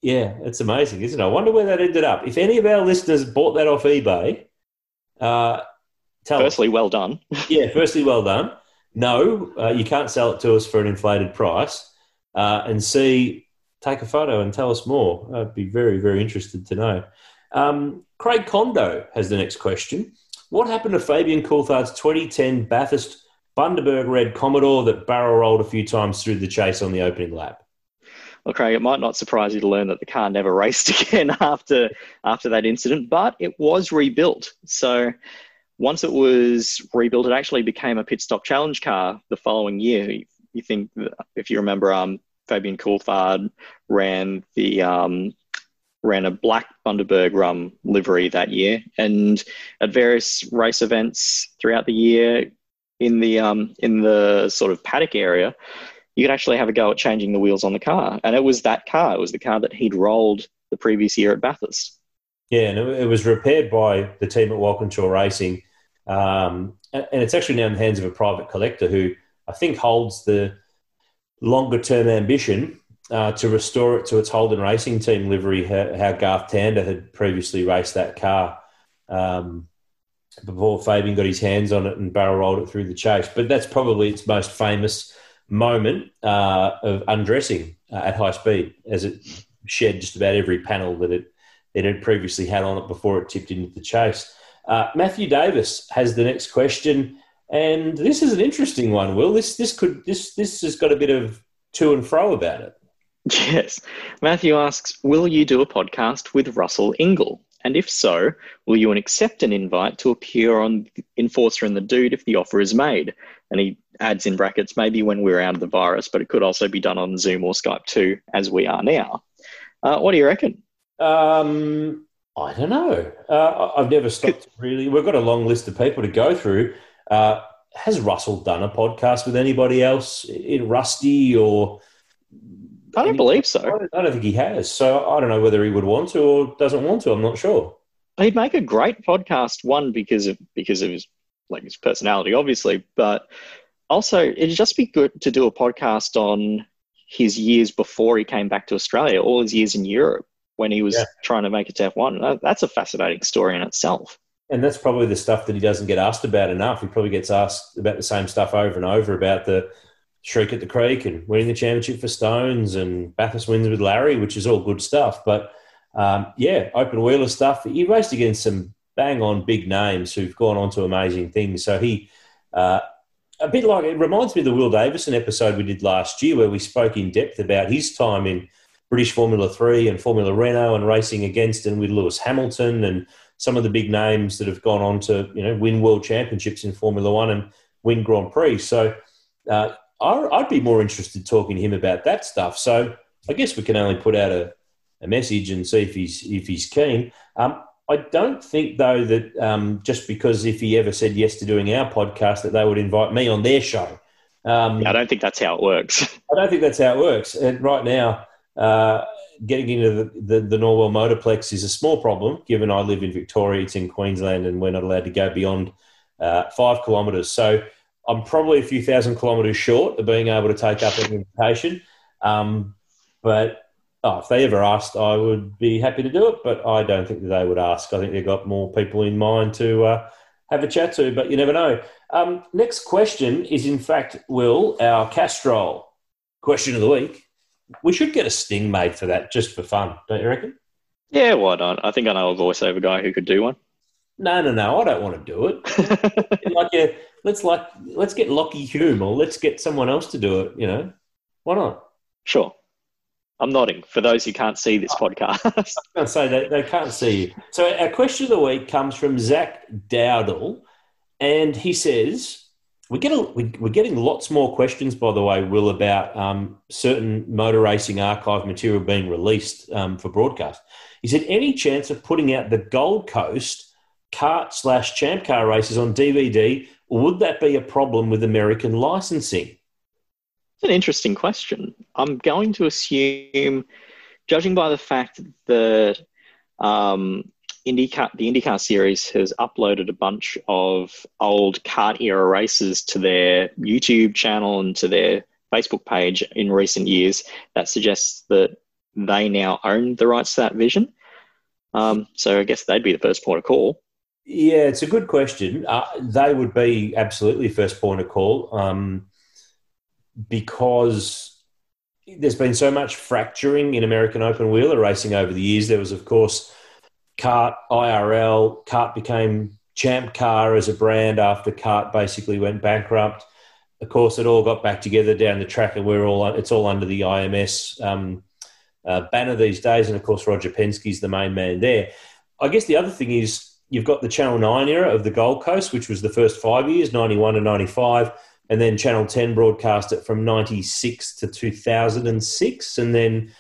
yeah, it's amazing, isn't it? I wonder where that ended up. If any of our listeners bought that off eBay, uh, tell us. Firstly, well done. Yeah, firstly, well done. No, uh, you can't sell it to us for an inflated price. Uh, and C, take a photo and tell us more. I'd be very, very interested to know. Um, Craig Kondo has the next question. What happened to Fabian Coulthard's 2010 Bathurst Bundaberg Red Commodore that barrel rolled a few times through the chase on the opening lap? Well, Craig, it might not surprise you to learn that the car never raced again after after that incident, but it was rebuilt. So once it was rebuilt, it actually became a pit stop challenge car the following year. You, think, if you remember, um, Fabian Coulthard ran the um, ran a black Bundaberg rum livery that year, and at various race events throughout the year in the um, in the sort of paddock area you could actually have a go at changing the wheels on the car. And it was that car. It was the car that he'd rolled the previous year at Bathurst. Yeah, and it, it was repaired by the team at Walkinshaw Racing. Um, and, it's actually now in the hands of a private collector who I think holds the longer term ambition uh, to restore it to its Holden Racing Team livery, how, how Garth Tander had previously raced that car um, before Fabian got his hands on it and barrel rolled it through the chase. But that's probably its most famous moment uh, of undressing uh, at high speed as it shed just about every panel that it, it had previously had on it before it tipped into the chase. Uh, Matthew Davis has the next question, and this is an interesting one. Will this this could this this has got a bit of to and fro about it. Yes. Matthew asks Will you do a podcast with Russell Ingall? And if so, will you accept an invite to appear on Enforcer and the Dude if the offer is made? And he adds in brackets, maybe when we're out of the virus, but it could also be done on Zoom or Skype too, as we are now. Uh, what do you reckon? Um, I don't know. Uh, I've never stopped really. We've got a long list of people to go through. Uh, has Russell done a podcast with anybody else in Rusty or? I don't believe so. I don't, I don't think he has. So I don't know whether he would want to or doesn't want to. I'm not sure. He'd make a great podcast. One because of because of his like his personality, obviously, but also it'd just be good to do a podcast on his years before he came back to Australia, all his years in Europe when he was Yeah. trying to make it to F1. That's a fascinating story in itself. And that's probably the stuff that he doesn't get asked about enough. He probably gets asked about the same stuff over and over about the Shriek at the Creek and winning the championship for Stones and Bathurst wins with Larry, which is all good stuff. But um, yeah, open wheeler stuff. He raced against some bang on big names who've gone on to amazing things. So he, uh, a bit like, it reminds me of the Will Davison episode we did last year where we spoke in depth about his time in British Formula 3 and Formula Renault and racing against and with Lewis Hamilton and some of the big names that have gone on to, you know, win world championships in Formula 1 and win Grand Prix. So uh, I'd be more interested talking to him about that stuff. So I guess we can only put out a, a message and see if he's if he's keen. Um, I don't think though that um, just because if he ever said yes to doing our podcast that they would invite me on their show. Um, I don't think that's how it works. I don't think that's how it works. And right now, uh, getting into the, the, the Norwell Motorplex is a small problem, given I live in Victoria, it's in Queensland, and we're not allowed to go beyond uh, five kilometres. So I'm probably a few thousand kilometres short of being able to take up an invitation. Um, but oh, if they ever asked, I would be happy to do it. But I don't think that they would ask. I think they've got more people in mind to uh, have a chat to, but you never know. Um, next question is, in fact, Will, our Castrol question of the week. We should get a sting made for that just for fun, don't you reckon? Yeah, why not? I think I know a voiceover guy who could do one. No, no, no. I don't want to do it. like, a, let's like let's get Lockie Hume or let's get someone else to do it. You know, why not? Sure. I'm nodding for those who can't see this oh. podcast. I was going to say they, they can't see you. So our question of the week comes from Zach Dowdle, and he says we get a, we, we're getting lots more questions, by the way, Will, about um, certain motor racing archive material being released um, for broadcast. Is it any chance of putting out the Gold Coast CART slash champ car races on DVD, or would that be a problem with American licensing? It's an interesting question. I'm going to assume, judging by the fact that um, IndyCar, the IndyCar series has uploaded a bunch of old CART era races to their YouTube channel and to their Facebook page in recent years, that suggests that they now own the rights to that vision. Um, so I guess they'd be the first point of call. Yeah, it's a good question. Uh, they would be absolutely first point of call. Um, because there's been so much fracturing in American open wheeler racing over the years. There was, of course, CART IRL. CART became Champ Car as a brand after CART basically went bankrupt. Of course, it all got back together down the track, and we're all it's all under the IMS um, uh, banner these days. And of course, Roger Penske's the main man there. I guess the other thing is you've got the Channel Nine era of the Gold Coast, which was the first five years, ninety one to ninety five and then Channel 10 broadcast it from 96 to 2006. And then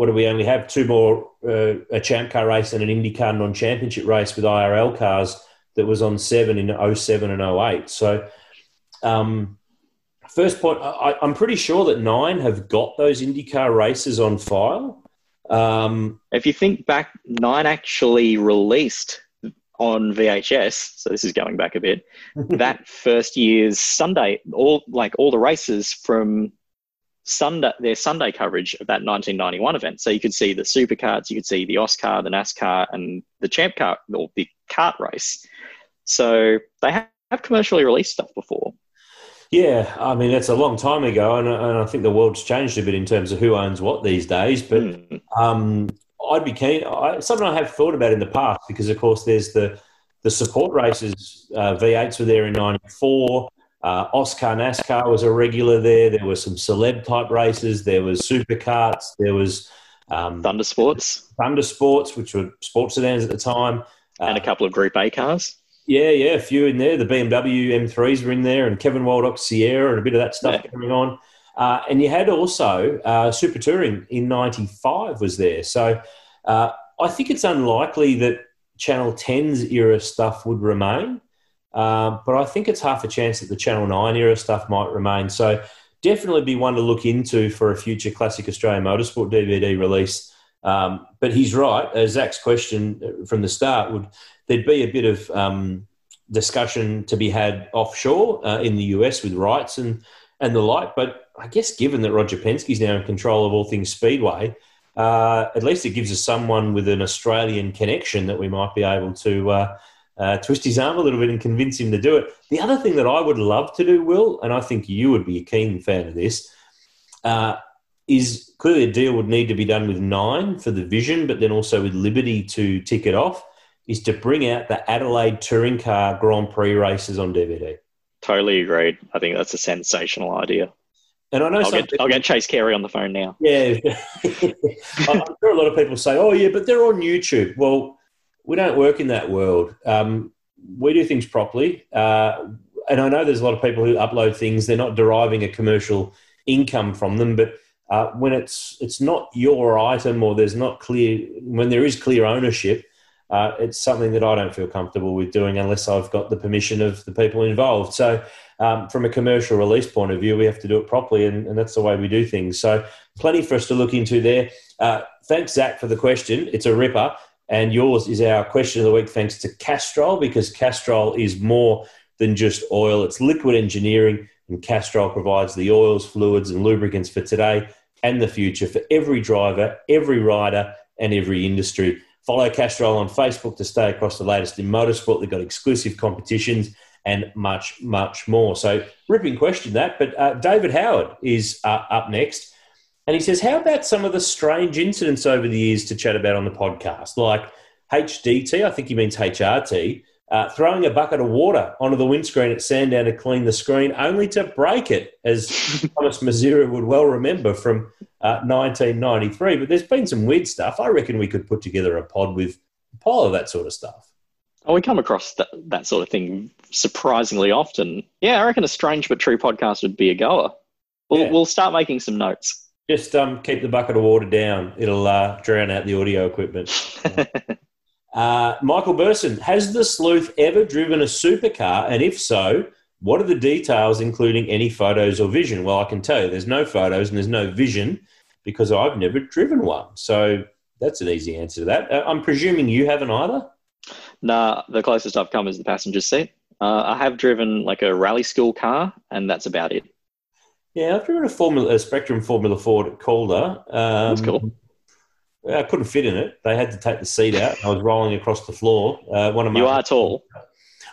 what do we only have? Two more uh, a champ car race and an IndyCar non championship race with IRL cars that was on seven in 07 and 08. So, um, first point, I, am pretty sure that nine have got those IndyCar races on file. Um, if you think back, nine actually released on VHS, so this is going back a bit, that first year's Sunday, all like all the races from Sunday, their Sunday coverage of that 1991 event. So you could see the supercars, you could see the AUSCAR, the NASCAR, and the Champ Car, or the CART race. So they have commercially released stuff before. Yeah, I mean that's a long time ago, and, and, I think the world's changed a bit in terms of who owns what these days. But mm. um, I'd be keen. I, something I have thought about in the past because, of course, there's the the support races. Uh, V8s were there in '94. Uh, AUSCAR NASCAR was a regular there. There were some celeb type races. There was Superkarts. There was um, Thunder Sports. Thunder Sports, which were sports sedans at the time, and a couple of Group A cars. Yeah, yeah, a few in there. The BMW M3s were in there, and Kevin Waldock's Sierra, and a bit of that stuff yeah. going on. Uh, and you had also uh, Super Touring in '95 was there. So uh, I think it's unlikely that Channel 10's era stuff would remain, uh, but I think it's half a chance that the Channel 9 era stuff might remain. So definitely be one to look into for a future Classic Australian Motorsport DVD release. Um, but he's right. Uh, Zach's question from the start would there'd be a bit of um, discussion to be had offshore uh, in the US with rights and and the like. But I guess given that Roger Penske's now in control of all things Speedway, uh, at least it gives us someone with an Australian connection that we might be able to uh, twist his arm a little bit and convince him to do it. The other thing that I would love to do, Will, and I think you would be a keen fan of this, uh, is clearly a deal would need to be done with Nine for the Vision, but then also with Liberty to tick it off, is to bring out the Adelaide Touring Car Grand Prix races on DVD. Totally agreed. I think that's a sensational idea. And I know I'll get, I'll get Chase Carey on the phone now. Yeah. I'm sure a lot of people say, oh, yeah, but they're on YouTube. Well, we don't work in that world. Um, we do things properly. Uh, and I know there's a lot of people who upload things, they're not deriving a commercial income from them, but uh, when it's it's not your item or there's not clear when there is clear ownership, uh, it's something that I don't feel comfortable with doing unless I've got the permission of the people involved. So, um, from a commercial release point of view, we have to do it properly, and, and, that's the way we do things. So, plenty for us to look into there. Uh, thanks, Zach, for the question. It's a ripper. And yours is our question of the week, thanks to Castrol, because Castrol is more than just oil, it's liquid engineering, and Castrol provides the oils, fluids, and lubricants for today and the future for every driver, every rider, and every industry. Follow Castrol on Facebook to stay across the latest in motorsport. They've got exclusive competitions and much, much more. So, ripping question that. But uh, David Howard is uh, up next. And he says, How about some of the strange incidents over the years to chat about on the podcast? Like HDT, I think he means HRT, uh, throwing a bucket of water onto the windscreen at Sandown to clean the screen, only to break it, as Tomas Mezera would well remember from uh, 1993. But there's been some weird stuff. I reckon we could put together a pod with a pile of that sort of stuff. Oh, we come across that, that sort of thing surprisingly often. Yeah, I reckon a strange but true podcast would be a goer. We'll, yeah. we'll start making some notes. Just um, keep the bucket of water down. It'll uh, drown out the audio equipment. uh, Michael Burson, has the sleuth ever driven a supercar? And if so, what are the details, including any photos or vision? Well, I can tell you there's no photos and there's no vision because I've never driven one. So that's an easy answer to that. Uh, I'm presuming you haven't either? Nah, the closest I've come is the passenger seat. Uh, I have driven like a rally school car, and that's about it. Yeah, I've driven a Formula a Spectrum Formula Ford at Calder. Um, That's cool. I couldn't fit in it. They had to take the seat out. I was rolling across the floor. Uh, one of my you are tall.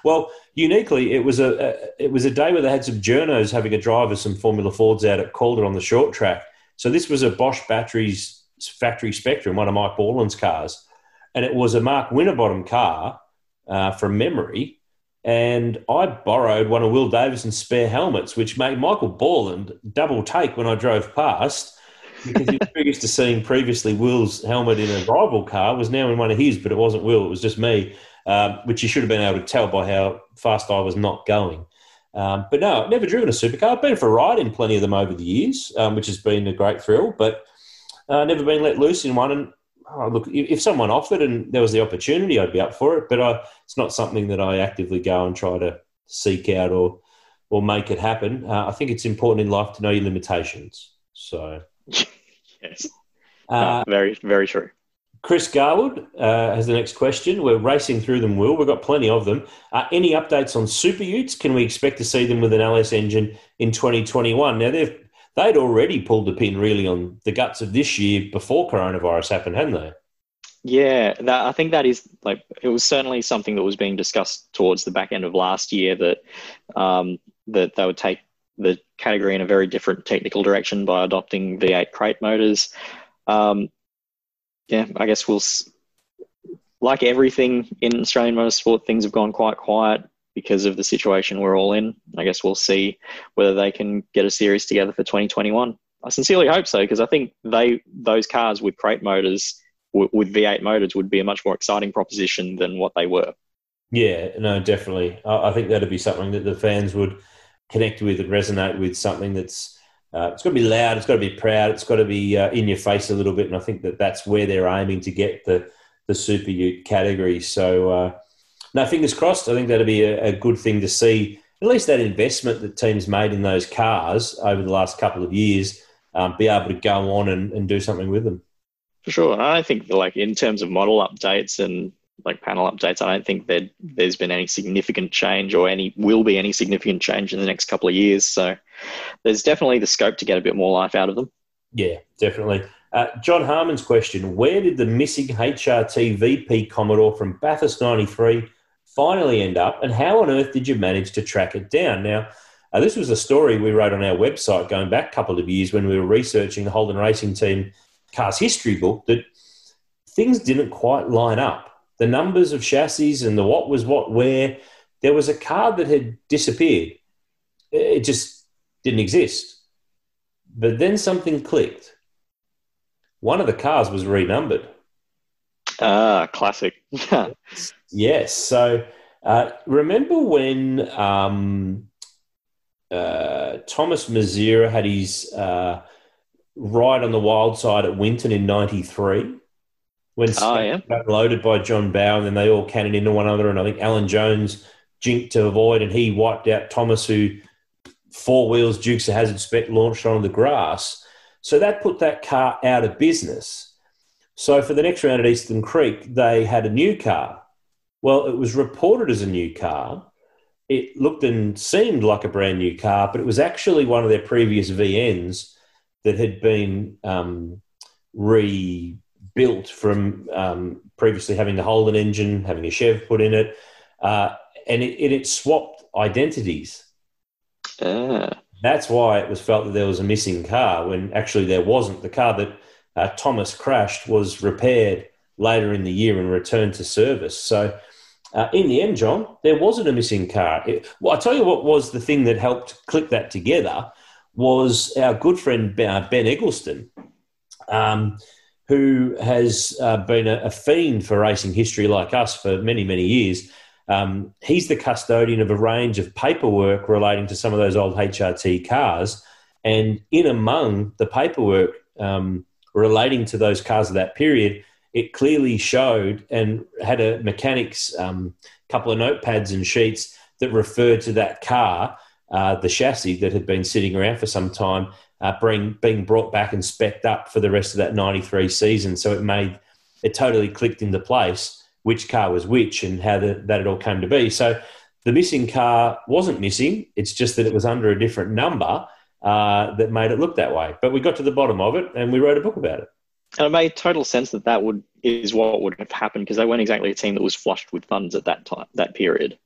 Well, uniquely, it was a, a, it was a day where they had some journos having a drive of some Formula Fords out at Calder on the short track. So this was a Bosch Batteries factory Spectrum, one of Mike Borland's cars, and it was a Mark Winterbottom car uh, from memory and I borrowed one of Will Davison's spare helmets, which made Michael Borland double take when I drove past because he was used to seeing previously Will's helmet in a rival car was now in one of his, but it wasn't Will, it was just me, um, which you should have been able to tell by how fast I was not going. Um, but no, I've never driven a supercar. I've been for a ride in plenty of them over the years, um, which has been a great thrill, but uh, never been let loose in one. And oh, look, if someone offered and there was the opportunity, I'd be up for it. But I, it's not something that I actively go and try to seek out or or make it happen. Uh, I think it's important in life to know your limitations. So, yes, uh, very very true. Chris Garwood uh, has the next question. We're racing through them, Will. We've got plenty of them. Uh, any updates on Super Utes? Can we expect to see them with an LS engine in 2021? Now, they've they'd already pulled the pin really on the guts of this year before coronavirus happened, hadn't they? Yeah, that, I think that is like it was certainly something that was being discussed towards the back end of last year that um, that they would take the category in a very different technical direction by adopting V8 crate motors. Um, yeah, I guess we'll like everything in Australian motorsport, things have gone quite quiet because of the situation we're all in. I guess we'll see whether they can get a series together for 2021. I sincerely hope so because I think they those cars with crate motors w- with V8 motors would be a much more exciting proposition than what they were. Yeah, no, definitely. I, I think that'd be something that the fans would connect with and resonate with. Something that's uh, it's got to be loud, it's got to be proud, it's got to be uh, in your face a little bit, and I think that that's where they're aiming to get the the super ute category. So. Uh, no, fingers crossed. I think that'd be a, a, good thing to see. At least that investment that teams made in those cars over the last couple of years, um, be able to go on and, and do something with them. For sure. I think like in terms of model updates and like panel updates, I don't think that there's been any significant change or any will be any significant change in the next couple of years. So there's definitely the scope to get a bit more life out of them. Yeah, definitely. Uh, John Harmon's question Where did the missing HRT VP Commodore from Bathurst 93 finally end up, and how on earth did you manage to track it down? Now, uh, this was a story we wrote on our website going back a couple of years when we were researching the Holden Racing Team Cars History book that things didn't quite line up. The numbers of chassis and the what was what where, there was a car that had disappeared. It just didn't exist. But then something clicked. One of the cars was renumbered. Ah, classic. yes. So uh, remember when um, uh, Tomas Mezera had his uh, ride on the wild side at Winton in '93 when oh, yeah. got loaded by John Bowe, and then they all cannoned into one another, and I think Alan Jones jinked to avoid, and he wiped out Tomas, who four wheels Dukes of Hazzard spec launched onto the grass. So that put that car out of business. So for the next round at Eastern Creek, they had a new car. Well, it was reported as a new car, it looked and seemed like a brand new car, but it was actually one of their previous VNs that had been um, rebuilt from um, previously having the Holden engine, having a Chev put in it, uh, and it, it, it, swapped identities. Uh. That's why it was felt that there was a missing car when actually there wasn't. The car that uh, Tomas crashed was repaired later in the year and returned to service. So uh, in the end, John, there wasn't a missing car. It, well, I tell you what was the thing that helped click that together was our good friend Ben, ben Eggleston, um, who has uh, been a, a, fiend for racing history like us for many, many years. Um, he's the custodian of a range of paperwork relating to some of those old HRT cars. And in among the paperwork um, relating to those cars of that period it clearly showed and had a mechanics um, couple of notepads and sheets that referred to that car, uh, the chassis that had been sitting around for some time, uh, being, being brought back and specced up for the rest of that 93 season. So it made it totally clicked into place which car was which and how the, that it all came to be. So the missing car wasn't missing, it's just that it was under a different number uh, that made it look that way. But we got to the bottom of it and we wrote a book about it. And it made total sense that that would is what would have happened because they weren't exactly a team that was flushed with funds at that time, that period.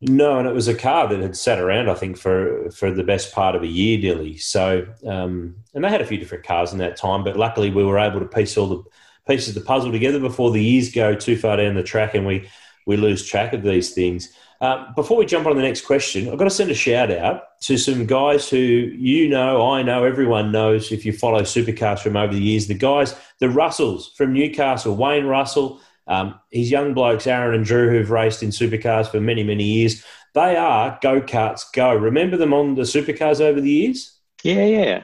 No, and it was a car that had sat around, I think, for for the best part of a year, nearly. So, um, and they had a few different cars in that time, but luckily we were able to piece all the pieces of the puzzle together before the years go too far down the track and we we lose track of these things. Uh, before we jump on the next question, I've got to send a shout out to some guys who you know, I know, everyone knows if you follow supercars from over the years. The guys, the Russells from Newcastle, Wayne Russell, um, his young blokes, Aaron and Drew, who've raced in supercars for many, many years. They are go karts go. Remember them on the supercars over the years? Yeah, yeah.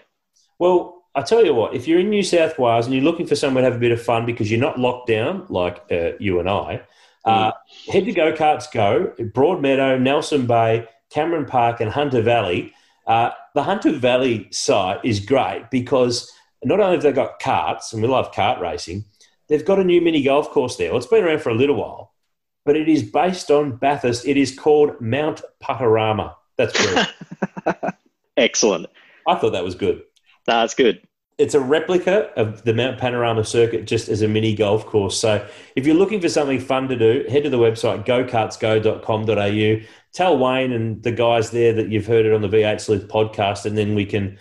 Well, I tell you what, if you're in New South Wales and you're looking for somewhere to have a bit of fun because you're not locked down like uh, you and I, uh, head to Go Karts Go, Broadmeadow, Nelson Bay, Cameron Park, and Hunter Valley. Uh, the Hunter Valley site is great because not only have they got carts, and we love kart racing, they've got a new mini golf course there. Well, it's been around for a little while, but it is based on Bathurst. It is called Mount Putarama. That's good. Excellent. I thought that was good. That's good it's a replica of the Mount Panorama circuit just as a mini golf course. So if you're looking for something fun to do, head to the website gokartsgo.com.au. Tell Wayne and the guys there that you've heard it on the V8 Sleuth podcast, and then we can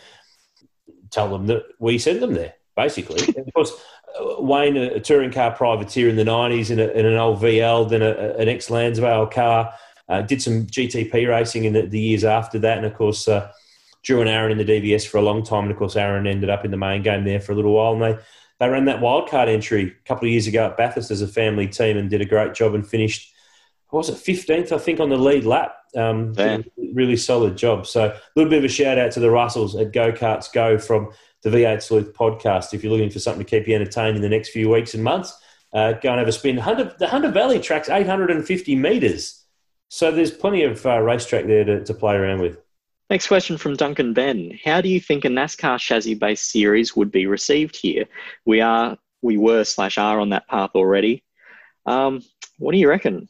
tell them that we sent them there, basically. of course, uh, Wayne, a, touring car privateer in the 90s in, a, in an old VL, then a, an ex Lansvale car, uh, did some GTP racing in the, the, years after that, and of course, uh, Drew and Aaron in the DVS for a long time, and of course Aaron ended up in the main game there for a little while, and they they ran that wildcard entry a couple of years ago at Bathurst as a family team and did a great job and finished. was it fifteenth? I think on the lead lap. Um, really solid job. So a little bit of a shout out to the Russells at Go Karts Go from the V8 Sleuth podcast. If you're looking for something to keep you entertained in the next few weeks and months, uh, go and have a spin. Hunter, the Hunter Valley track's 850 metres. So there's plenty of uh, racetrack there to, to play around with. Next question from Duncan Ben. How do you think a NASCAR chassis based series would be received here? We are, we were slash are on that path already. Um, what do you reckon?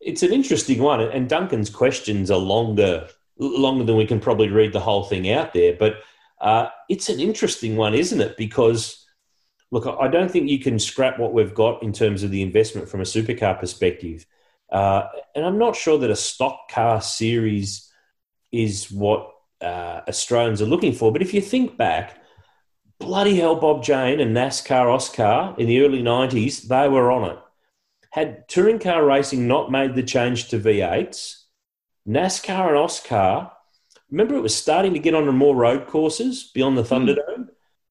It's an interesting one, and Duncan's questions are longer, longer than we can probably read the whole thing out there. But uh, it's an interesting one, isn't it? Because look, I don't think you can scrap what we've got in terms of the investment from a supercar perspective. Uh, and I'm not sure that a stock car series is what uh, Australians are looking for. But if you think back, bloody hell, Bob Jane and NASCAR AUSCAR in the early 90s, they were on it. Had touring car racing not made the change to V8s, NASCAR and AUSCAR, remember it was starting to get onto more road courses beyond the hmm. Thunderdome? Mm.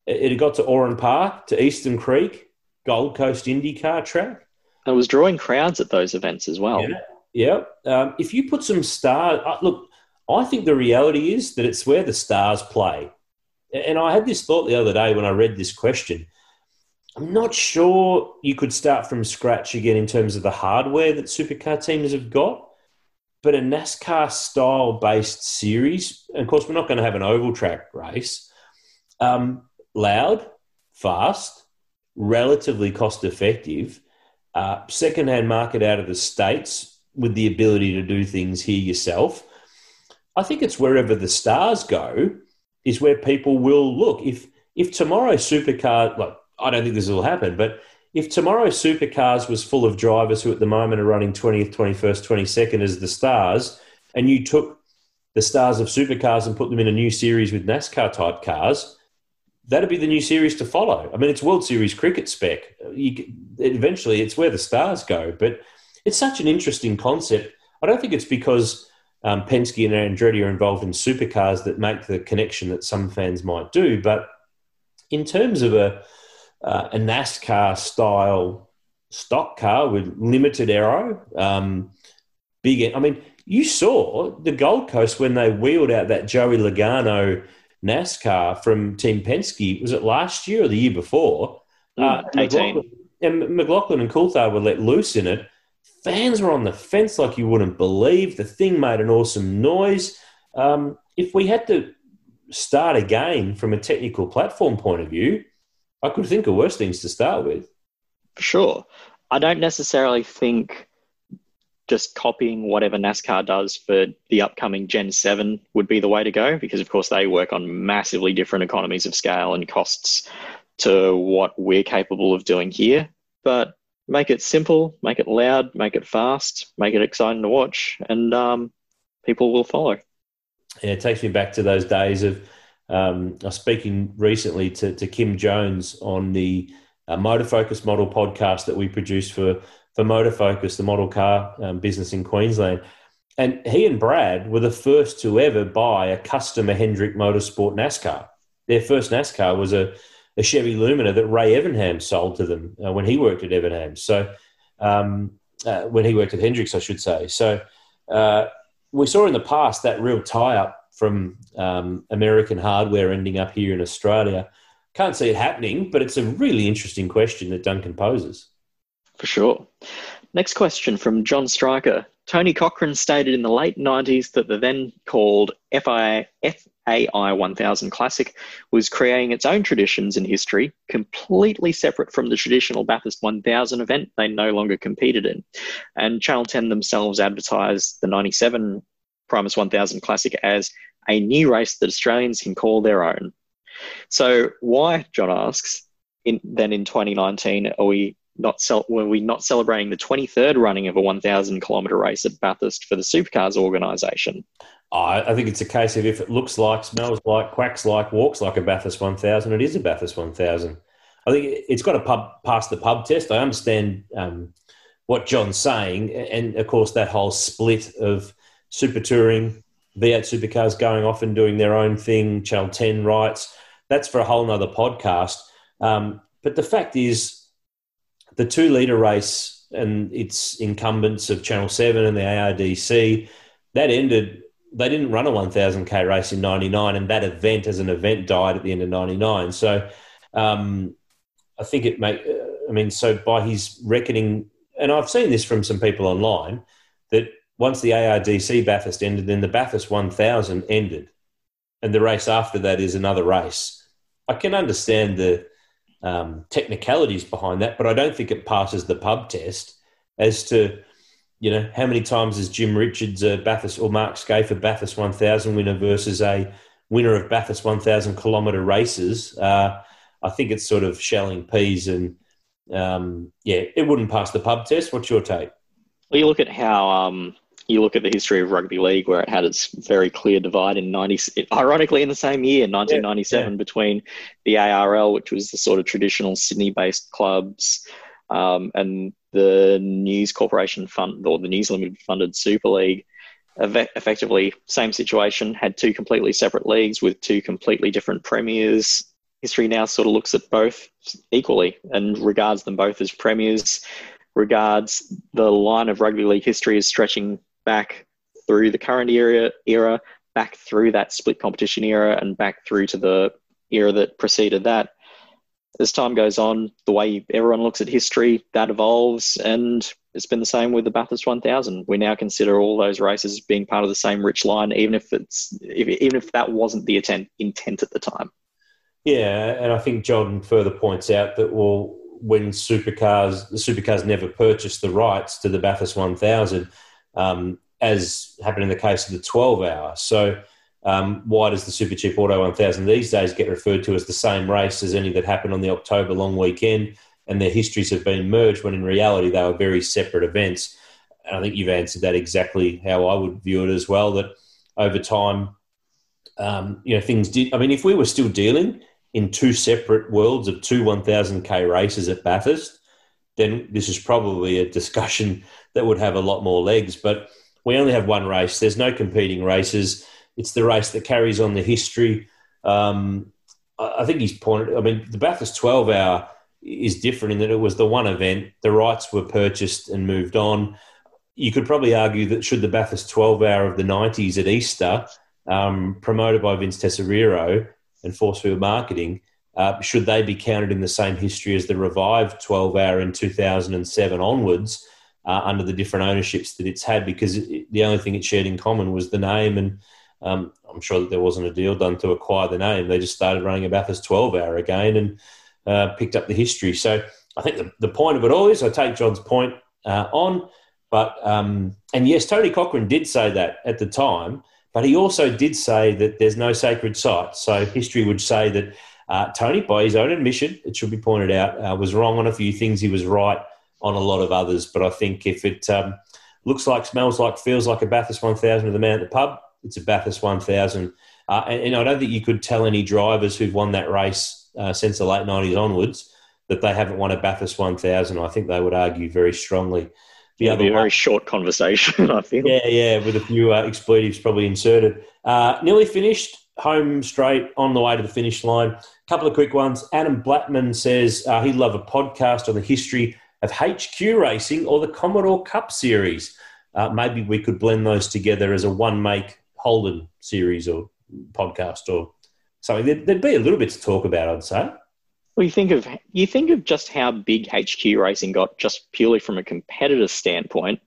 It had got to Oran Park, to Eastern Creek, Gold Coast IndyCar track. It was drawing crowds at those events as well. Yeah. yeah. Um, if you put some stars, uh, look, I think the reality is that it's where the stars play. And I had this thought the other day when I read this question. I'm not sure you could start from scratch again in terms of the hardware that supercar teams have got, but a NASCAR style based series, and of course, we're not going to have an oval track race, um, loud, fast, relatively cost effective, uh, second hand market out of the States with the ability to do things here yourself. I think it's wherever the stars go is where people will look. If if tomorrow supercar, like I don't think this will happen, but if tomorrow supercars was full of drivers who at the moment are running 20th, 21st, 22nd as the stars, and you took the stars of supercars and put them in a new series with NASCAR type cars, that'd be the new series to follow. I mean, it's World Series cricket spec. You, eventually, it's where the stars go. But it's such an interesting concept. I don't think it's because um, Penske and Andretti are involved in supercars that make the connection that some fans might do. But in terms of a, uh, a NASCAR style stock car with limited aero, um, big, I mean, you saw the Gold Coast when they wheeled out that Joey Logano NASCAR from Team Penske. Was it last year or the year before? Mm, uh, McLaughlin, and McLaughlin and Coulthard were let loose in it fans were on the fence like you wouldn't believe. The thing made an awesome noise. Um, if we had to start again from a technical platform point of view, I could think of worse things to start with. For sure. I don't necessarily think just copying whatever NASCAR does for the upcoming Gen 7 would be the way to go because, of course, they work on massively different economies of scale and costs to what we're capable of doing here. But make it simple, make it loud, make it fast, make it exciting to watch, and um, people will follow. Yeah, it takes me back to those days of um, I was speaking recently to, to Kim Jones on the uh, Motor Focus Model podcast that we produced for for Motor Focus, the model car um, business in Queensland. And he and Brad were the first to ever buy a customer Hendrick Motorsport NASCAR. Their first NASCAR was a a Chevy Lumina that Ray Evernham sold to them uh, when he worked at Evernham. So um, uh, when he worked at Hendricks, I should say. So uh, we saw in the past that real tie-up from um, American hardware ending up here in Australia. Can't see it happening, but it's a really interesting question that Duncan poses. For sure. Next question from John Stryker. Tony Cochrane stated in the late 90s that the then called FIA, FAI 1000 Classic was creating its own traditions and history, completely separate from the traditional Bathurst 1000 event they no longer competed in. And Channel 10 themselves advertised the 97 Primus 1000 Classic as a new race that Australians can call their own. So, why, John asks, in, then in 2019 are we not cel- were we not celebrating the 23rd running of a 1,000 kilometre race at Bathurst for the Supercars organisation? I think it's a case of if it looks like, smells like, quacks like, walks like a Bathurst 1000, it is a Bathurst 1000. I think it's got to pub, pass the pub test. I understand um, what John's saying, and of course that whole split of super touring, V8 supercars going off and doing their own thing, Channel 10 rights. That's for a whole nother podcast. Um, but the fact is, the two litre race and its incumbents of Channel 7 and the ARDC, that ended, they didn't run a 1000k race in 99, and that event as an event died at the end of 99. So um, I think it make, I mean, so by his reckoning, and I've seen this from some people online, that once the ARDC Bathurst ended, then the Bathurst 1000 ended. And the race after that is another race. I can understand the um, technicalities behind that, but I don't think it passes the pub test as to, you know, how many times is Jim Richards a Bathurst or Mark Skaife a Bathurst 1000 winner versus a winner of Bathurst 1000 kilometre races. Uh, I think it's sort of shelling peas and, um, yeah, it wouldn't pass the pub test. What's your take? Well, you look at how um, you look at the history of rugby league, where it had its very clear divide in ninety, ironically in the same year, nineteen ninety seven, yeah, yeah. between the ARL, which was the sort of traditional Sydney-based clubs, um, and the News Corporation fund or the News Limited funded Super League. Effectively, same situation. Had two completely separate leagues with two completely different premiers. History now sort of looks at both equally and regards them both as premiers regards the line of rugby league history as stretching back through the current era, era, back through that split competition era, and back through to the era that preceded that. As time goes on, the way everyone looks at history, that evolves, and it's been the same with the Bathurst 1000. We now consider all those races being part of the same rich line, even if it's if, even if that wasn't the intent, intent at the time. Yeah, and I think John further points out that well, when supercars, the supercars never purchased the rights to the Bathurst 1000, um, as happened in the case of the 12 hour. So, um, why does the Super Cheap Auto 1000 these days get referred to as the same race as any that happened on the October long weekend? And their histories have been merged when in reality they were very separate events. And I think you've answered that exactly how I would view it as well. That over time, um, you know, things did. I mean, if we were still dealing in two separate worlds of two 1000k races at Bathurst, then this is probably a discussion that would have a lot more legs. But we only have one race. There's no competing races. It's the race that carries on the history. Um, I think he's pointed. I mean, the Bathurst 12 hour is different in that it was the one event. The rights were purchased and moved on. You could probably argue that should the Bathurst 12 hour of the 90s at Easter, um, promoted by Vince Tesoriero and Forcefield Marketing, uh, should they be counted in the same history as the revived 12 hour in 2007 onwards uh, under the different ownerships that it's had? Because it, the only thing it shared in common was the name. And um, I'm sure that there wasn't a deal done to acquire the name. They just started running a Bathurst 12 hour again and uh, picked up the history. So I think the, the point of it all is I take John's point uh, on. But, um, and yes, Tony Cochrane did say that at the time. But he also did say that there's no sacred site. So history would say that uh, Tony, by his own admission, it should be pointed out, uh, was wrong on a few things. He was right on a lot of others. But I think if it um, looks like, smells like, feels like a Bathurst 1000 of the man at the pub, it's a Bathurst 1000. Uh, and, and, I don't think you could tell any drivers who've won that race uh, since the late 90s onwards that they haven't won a Bathurst 1000. I think they would argue very strongly. The It'll other be a very short conversation, I feel. Yeah, yeah, with a few uh, expletives probably inserted. Uh, nearly finished home straight on the way to the finish line. A couple of quick ones. Adam Blattman says uh, he'd love a podcast on the history of HQ racing or the Commodore Cup series. Uh, maybe we could blend those together as a one make Holden series or podcast or something. There'd, there'd be a little bit to talk about, I'd say. Well, you think of you think of just how big HQ racing got just purely from a competitor standpoint,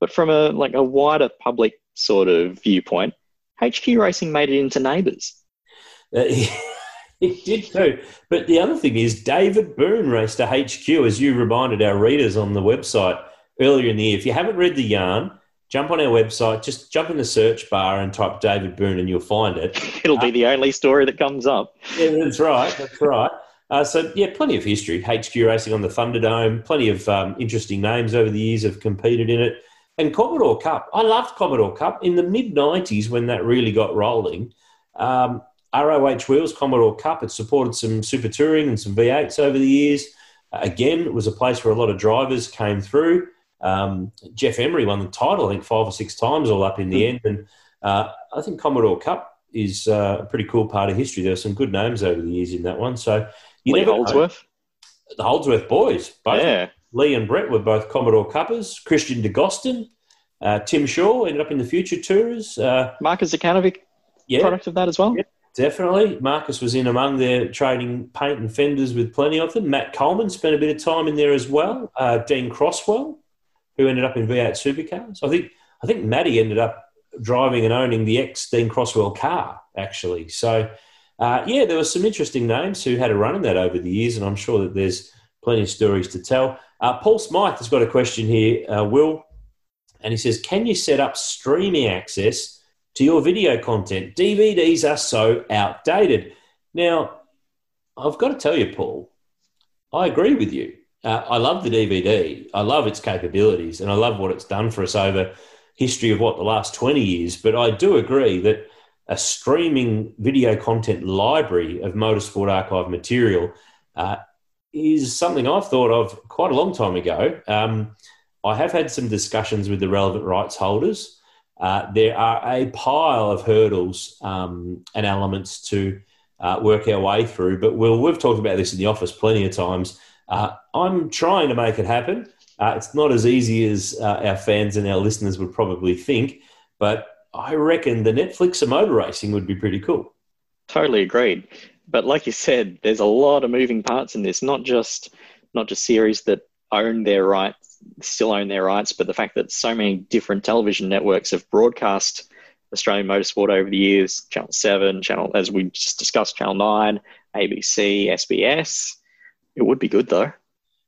but from a like a wider public sort of viewpoint, HQ Racing made it into Neighbours. Uh, it did too. But the other thing is, David Boon raced a HQ, as you reminded our readers on the website earlier in the year. If you haven't read the yarn, jump on our website, just jump in the search bar and type David Boon and you'll find it. It'll be uh, the only story that comes up. Yeah, that's right. That's right. Uh, so, yeah, plenty of history. HQ Racing on the Thunderdome, plenty of um, interesting names over the years have competed in it. And Commodore Cup, I loved Commodore Cup in the mid 90s when that really got rolling. Um, ROH Wheels, Commodore Cup, it supported some super touring and some V8s over the years. Uh, again, it was a place where a lot of drivers came through. Um, Jeff Emery won the title, I think, five or six times all up in the hmm. end. And uh, I think Commodore Cup is uh, a pretty cool part of history. There are some good names over the years in that one. So you Lee Holdsworth. Know. The Holdsworth boys, both. Yeah. Lee and Brett were both Commodore Cuppers. Christian D'Agostin, uh, Tim Shaw ended up in the Future Tours. Uh, Marcus Zukanovic, yeah, product of that as well. Yeah, definitely. Marcus was in among their trading paint and fenders with plenty of them. Matt Coleman spent a bit of time in there as well. Uh, Dean Crosswell, who ended up in V8 supercars. I think I think Matty ended up driving and owning the ex Dean Crosswell car actually. So. Uh, yeah, there were some interesting names who had a run in that over the years, and I'm sure that there's plenty of stories to tell. Uh, Paul Smythe has got a question here, uh, Will, and he says, Can you set up streaming access to your video content? DVDs are so outdated. Now, I've got to tell you, Paul, I agree with you. uh, I love the DVD. I love its capabilities, and I love what it's done for us over history of what the last twenty years. But I do agree that a streaming video content library of motorsport archive material uh, is something I've thought of quite a long time ago. Um, I have had some discussions with the relevant rights holders. Uh, there are a pile of hurdles um, and elements to uh, work our way through, but we'll, we've talked about this in the office plenty of times. Uh, I'm trying to make it happen. Uh, it's not as easy as uh, our fans and our listeners would probably think, but I reckon the Netflix of motor racing would be pretty cool. Totally agreed. But like you said, there's a lot of moving parts in this. Not just not just series that own their rights, still own their rights, but the fact that so many different television networks have broadcast Australian motorsport over the years. Channel Seven, Channel as we just discussed, Channel Nine, ABC, SBS. It would be good though.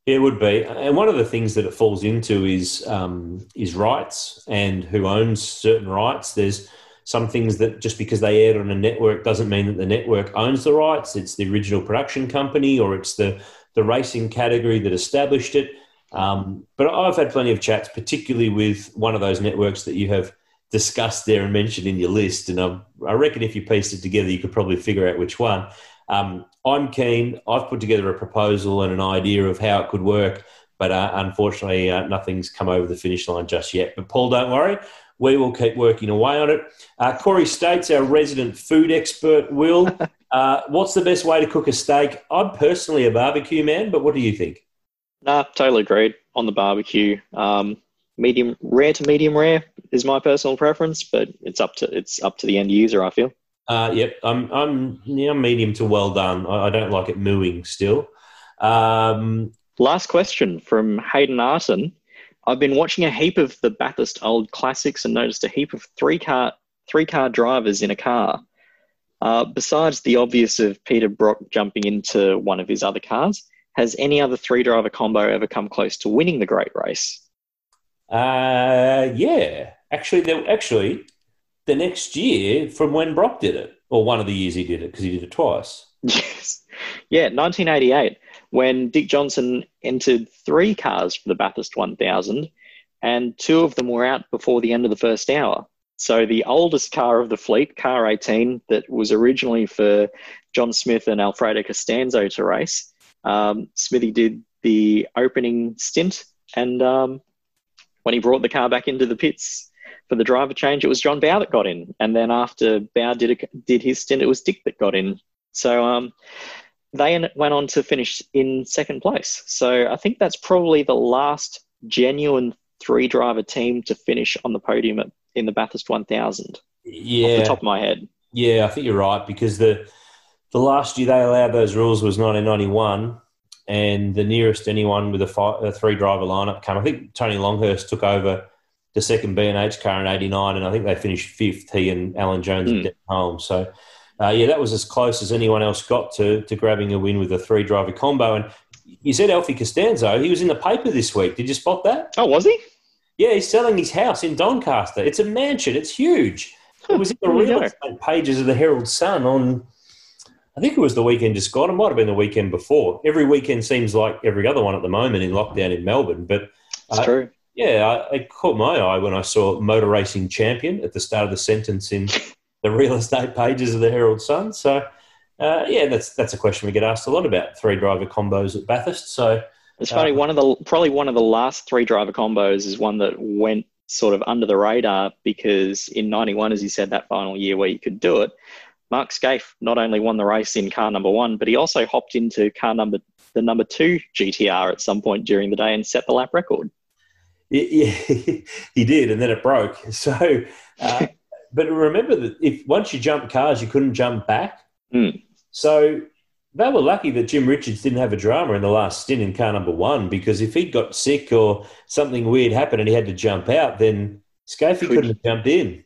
It would be, and one of the things that it falls into is um, is rights and who owns certain rights. There's some things that just because they aired on a network doesn't mean that the network owns the rights. It's the original production company or it's the the racing category that established it. Um, but I've had plenty of chats, particularly with one of those networks that you have discussed there and mentioned in your list. And I, I reckon if you pieced it together, you could probably figure out which one. Um, I'm keen. I've put together a proposal and an idea of how it could work, but uh, unfortunately, uh, nothing's come over the finish line just yet. But Paul, don't worry. We will keep working away on it. Uh, Corey States, our resident food expert, will. Uh, what's the best way to cook a steak? I'm personally a barbecue man, but what do you think? Nah, totally agreed on the barbecue. Um, medium rare to medium rare is my personal preference, but it's up to it's up to the end user. I feel. Uh, yep, I'm I'm yeah, medium to well done. I, I don't like it mooing still. Um, Last question from Hayden Arton. I've been watching a heap of the Bathurst old classics and noticed a heap of three car three car drivers in a car. Uh, besides the obvious of Peter Brock jumping into one of his other cars, has any other three driver combo ever come close to winning the great race? uh, yeah, actually, there, actually, the next year from when Brock did it, or one of the years he did it because he did it twice. Yes. Yeah, 1988, when Dick Johnson entered three cars for the Bathurst 1000, and two of them were out before the end of the first hour. So the oldest car of the fleet, car 18, that was originally for John Smith and Alfredo Costanzo to race, um, Smithy did the opening stint, and um, when he brought the car back into the pits for the driver change, it was John Bowe that got in, and then after Bowe did a, did his stint, it was Dick that got in. So um, they went on to finish in second place. So I think that's probably the last genuine three driver team to finish on the podium at, in the Bathurst 1000. Yeah, off the top of my head. Yeah, I think you're right because the the last year they allowed those rules was 1991, and the nearest anyone with a, five, a three driver lineup came. I think Tony Longhurst took over the second B&H car in 89, and I think they finished fifth, he and Alan Jones mm. at home. So, uh, yeah, that was as close as anyone else got to, to grabbing a win with a three driver combo. And you said Alfie Costanzo, he was in the paper this week. Did you spot that? Oh, was he? Yeah, he's selling his house in Doncaster. It's a mansion, it's huge. It was in the real estate pages of the Herald Sun on, I think it was the weekend just gone. It might have been the weekend before. Every weekend seems like every other one at the moment in lockdown in Melbourne. But uh, true yeah, I, it caught my eye when I saw motor racing champion at the start of the sentence in the real estate pages of the Herald Sun. So, uh, yeah, that's that's a question we get asked a lot about three driver combos at Bathurst. So it's funny. Uh, one of the probably one of the last three driver combos is one that went sort of under the radar because in '91, as you said, that final year where you could do it, Mark Skaife not only won the race in car number one, but he also hopped into car number the number two GTR at some point during the day and set the lap record. Yeah, he did, and then it broke. So, uh, but remember that if once you jump cars, you couldn't jump back. Mm. So they were lucky that Jim Richards didn't have a drama in the last stint in car number one because if he got sick or something weird happened and he had to jump out, then Scafey could, couldn't have jumped in.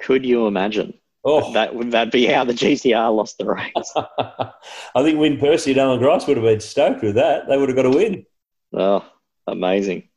Could you imagine? Oh, that would that be how the GTR lost the race? I think Win Percy and Alan Grice would have been stoked with that. They would have got a win. Oh, amazing!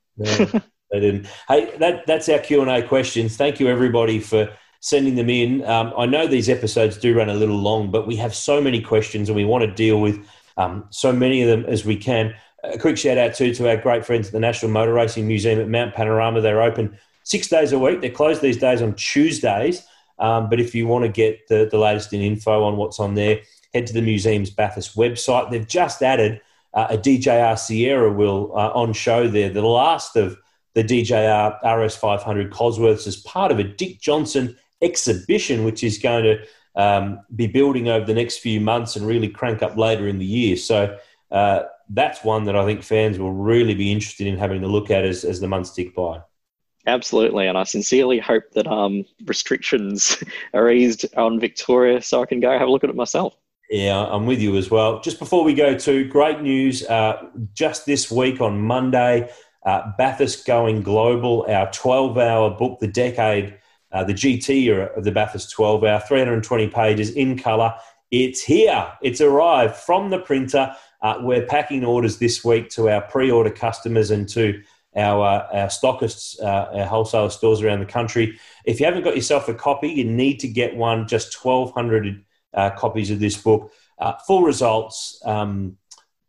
They didn't. Hey, that, that's our Q and A questions. Thank you everybody for sending them in. Um, I know these episodes do run a little long, but we have so many questions and we want to deal with um, so many of them as we can. a quick shout out too to our great friends at the National Motor Racing Museum at Mount Panorama. They're open six days a week. They're closed these days on Tuesdays. Um, but if you want to get the, the latest in info on what's on there, head to the museum's Bathurst website. They've just added uh, a DJR Sierra wheel uh, on show there, the last of the DJR RS500 Cosworths as part of a Dick Johnson exhibition, which is going to um, be building over the next few months and really crank up later in the year. So uh, that's one that I think fans will really be interested in having a look at as, as the months tick by. Absolutely, and I sincerely hope that um, restrictions are eased on Victoria so I can go have a look at it myself. Yeah, I'm with you as well. Just before we go to great news, uh, just this week on Monday, uh, Bathurst going global, our 12 hour book, The Decade, uh, the GT of the Bathurst 12 hour, 320 pages in colour. It's here, it's arrived from the printer. Uh, we're packing orders this week to our pre order customers and to our, uh, our stockists, uh, our wholesale stores around the country. If you haven't got yourself a copy, you need to get one, just 1,200 uh, copies of this book. Uh, full results, um,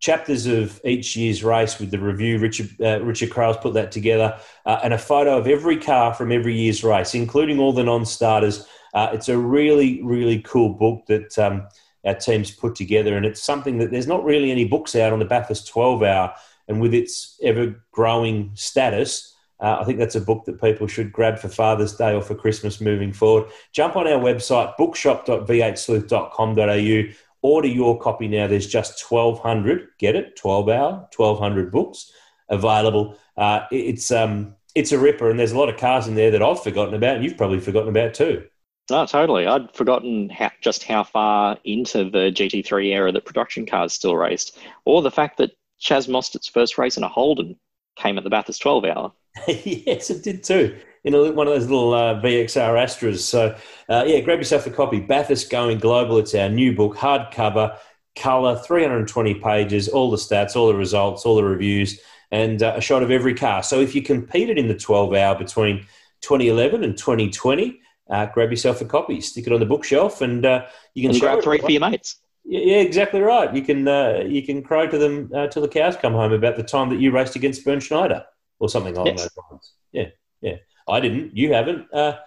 chapters of each year's race with the review. Richard uh, Richard Craill put that together, uh, and a photo of every car from every year's race, including all the non-starters. Uh, it's a really really cool book that um, our teams put together, and it's something that there's not really any books out on the Bathurst 12 hour, and with its ever growing status. Uh, I think that's a book that people should grab for Father's Day or for Christmas moving forward. Jump on our website, bookshop.v8sleuth.com.au. Order your copy now. There's just 1,200, get it? 12 hour, 1,200 books available. Uh, it's, um, it's a ripper, and there's a lot of cars in there that I've forgotten about, and you've probably forgotten about too. No, totally. I'd forgotten how, just how far into the GT3 era that production cars still raced, or the fact that Chaz Mostert's first race in a Holden came at the Bathurst 12 hour. yes, it did too. In a, one of those little uh, VXR Astras. So, uh, yeah, grab yourself a copy. Bathurst Going Global. It's our new book, hardcover, colour, 320 pages, all the stats, all the results, all the reviews, and uh, a shot of every car. So, if you competed in the 12 hour between 2011 and 2020, uh, grab yourself a copy, stick it on the bookshelf, and uh, you can and grab three for your mates. Yeah, exactly right. You can uh, you can crow to them uh, till the cows come home about the time that you raced against Bernd Schneider or something along yes. those lines. Yeah, yeah. I didn't. You haven't. Uh,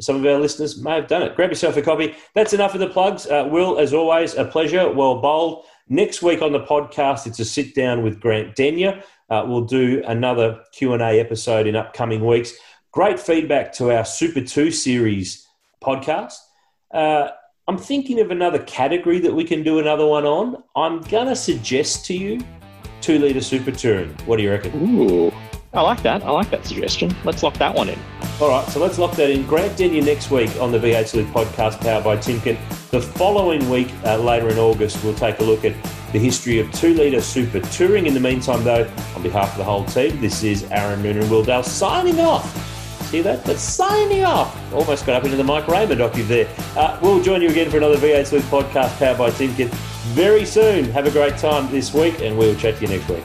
some of our listeners may have done it. Grab yourself a copy. That's enough of the plugs. Uh, Will, as always, a pleasure. Well bowled. Next week on the podcast, it's a sit down with Grant Denyer. Uh, we'll do another Q and A episode in upcoming weeks. Great feedback to our Super Two series podcast. Uh, I'm thinking of another category that we can do another one on. I'm gonna suggest to you two liter super touring. What do you reckon? Ooh. I like that. I like that suggestion. Let's lock that one in. All right, so let's lock that in. Grant Denyer next week on the V8 Sleuth podcast powered by Timken. The following week, uh, later in August, we'll take a look at the history of two litre super touring. In the meantime, though, on behalf of the whole team, this is Aaron Moon and Will Dale signing off. See that? That's signing off. Almost got up into the Mike Raymond octave there. Uh, we'll join you again for another V8 Sleuth podcast powered by Timken very soon. Have a great time this week, and we'll chat to you next week.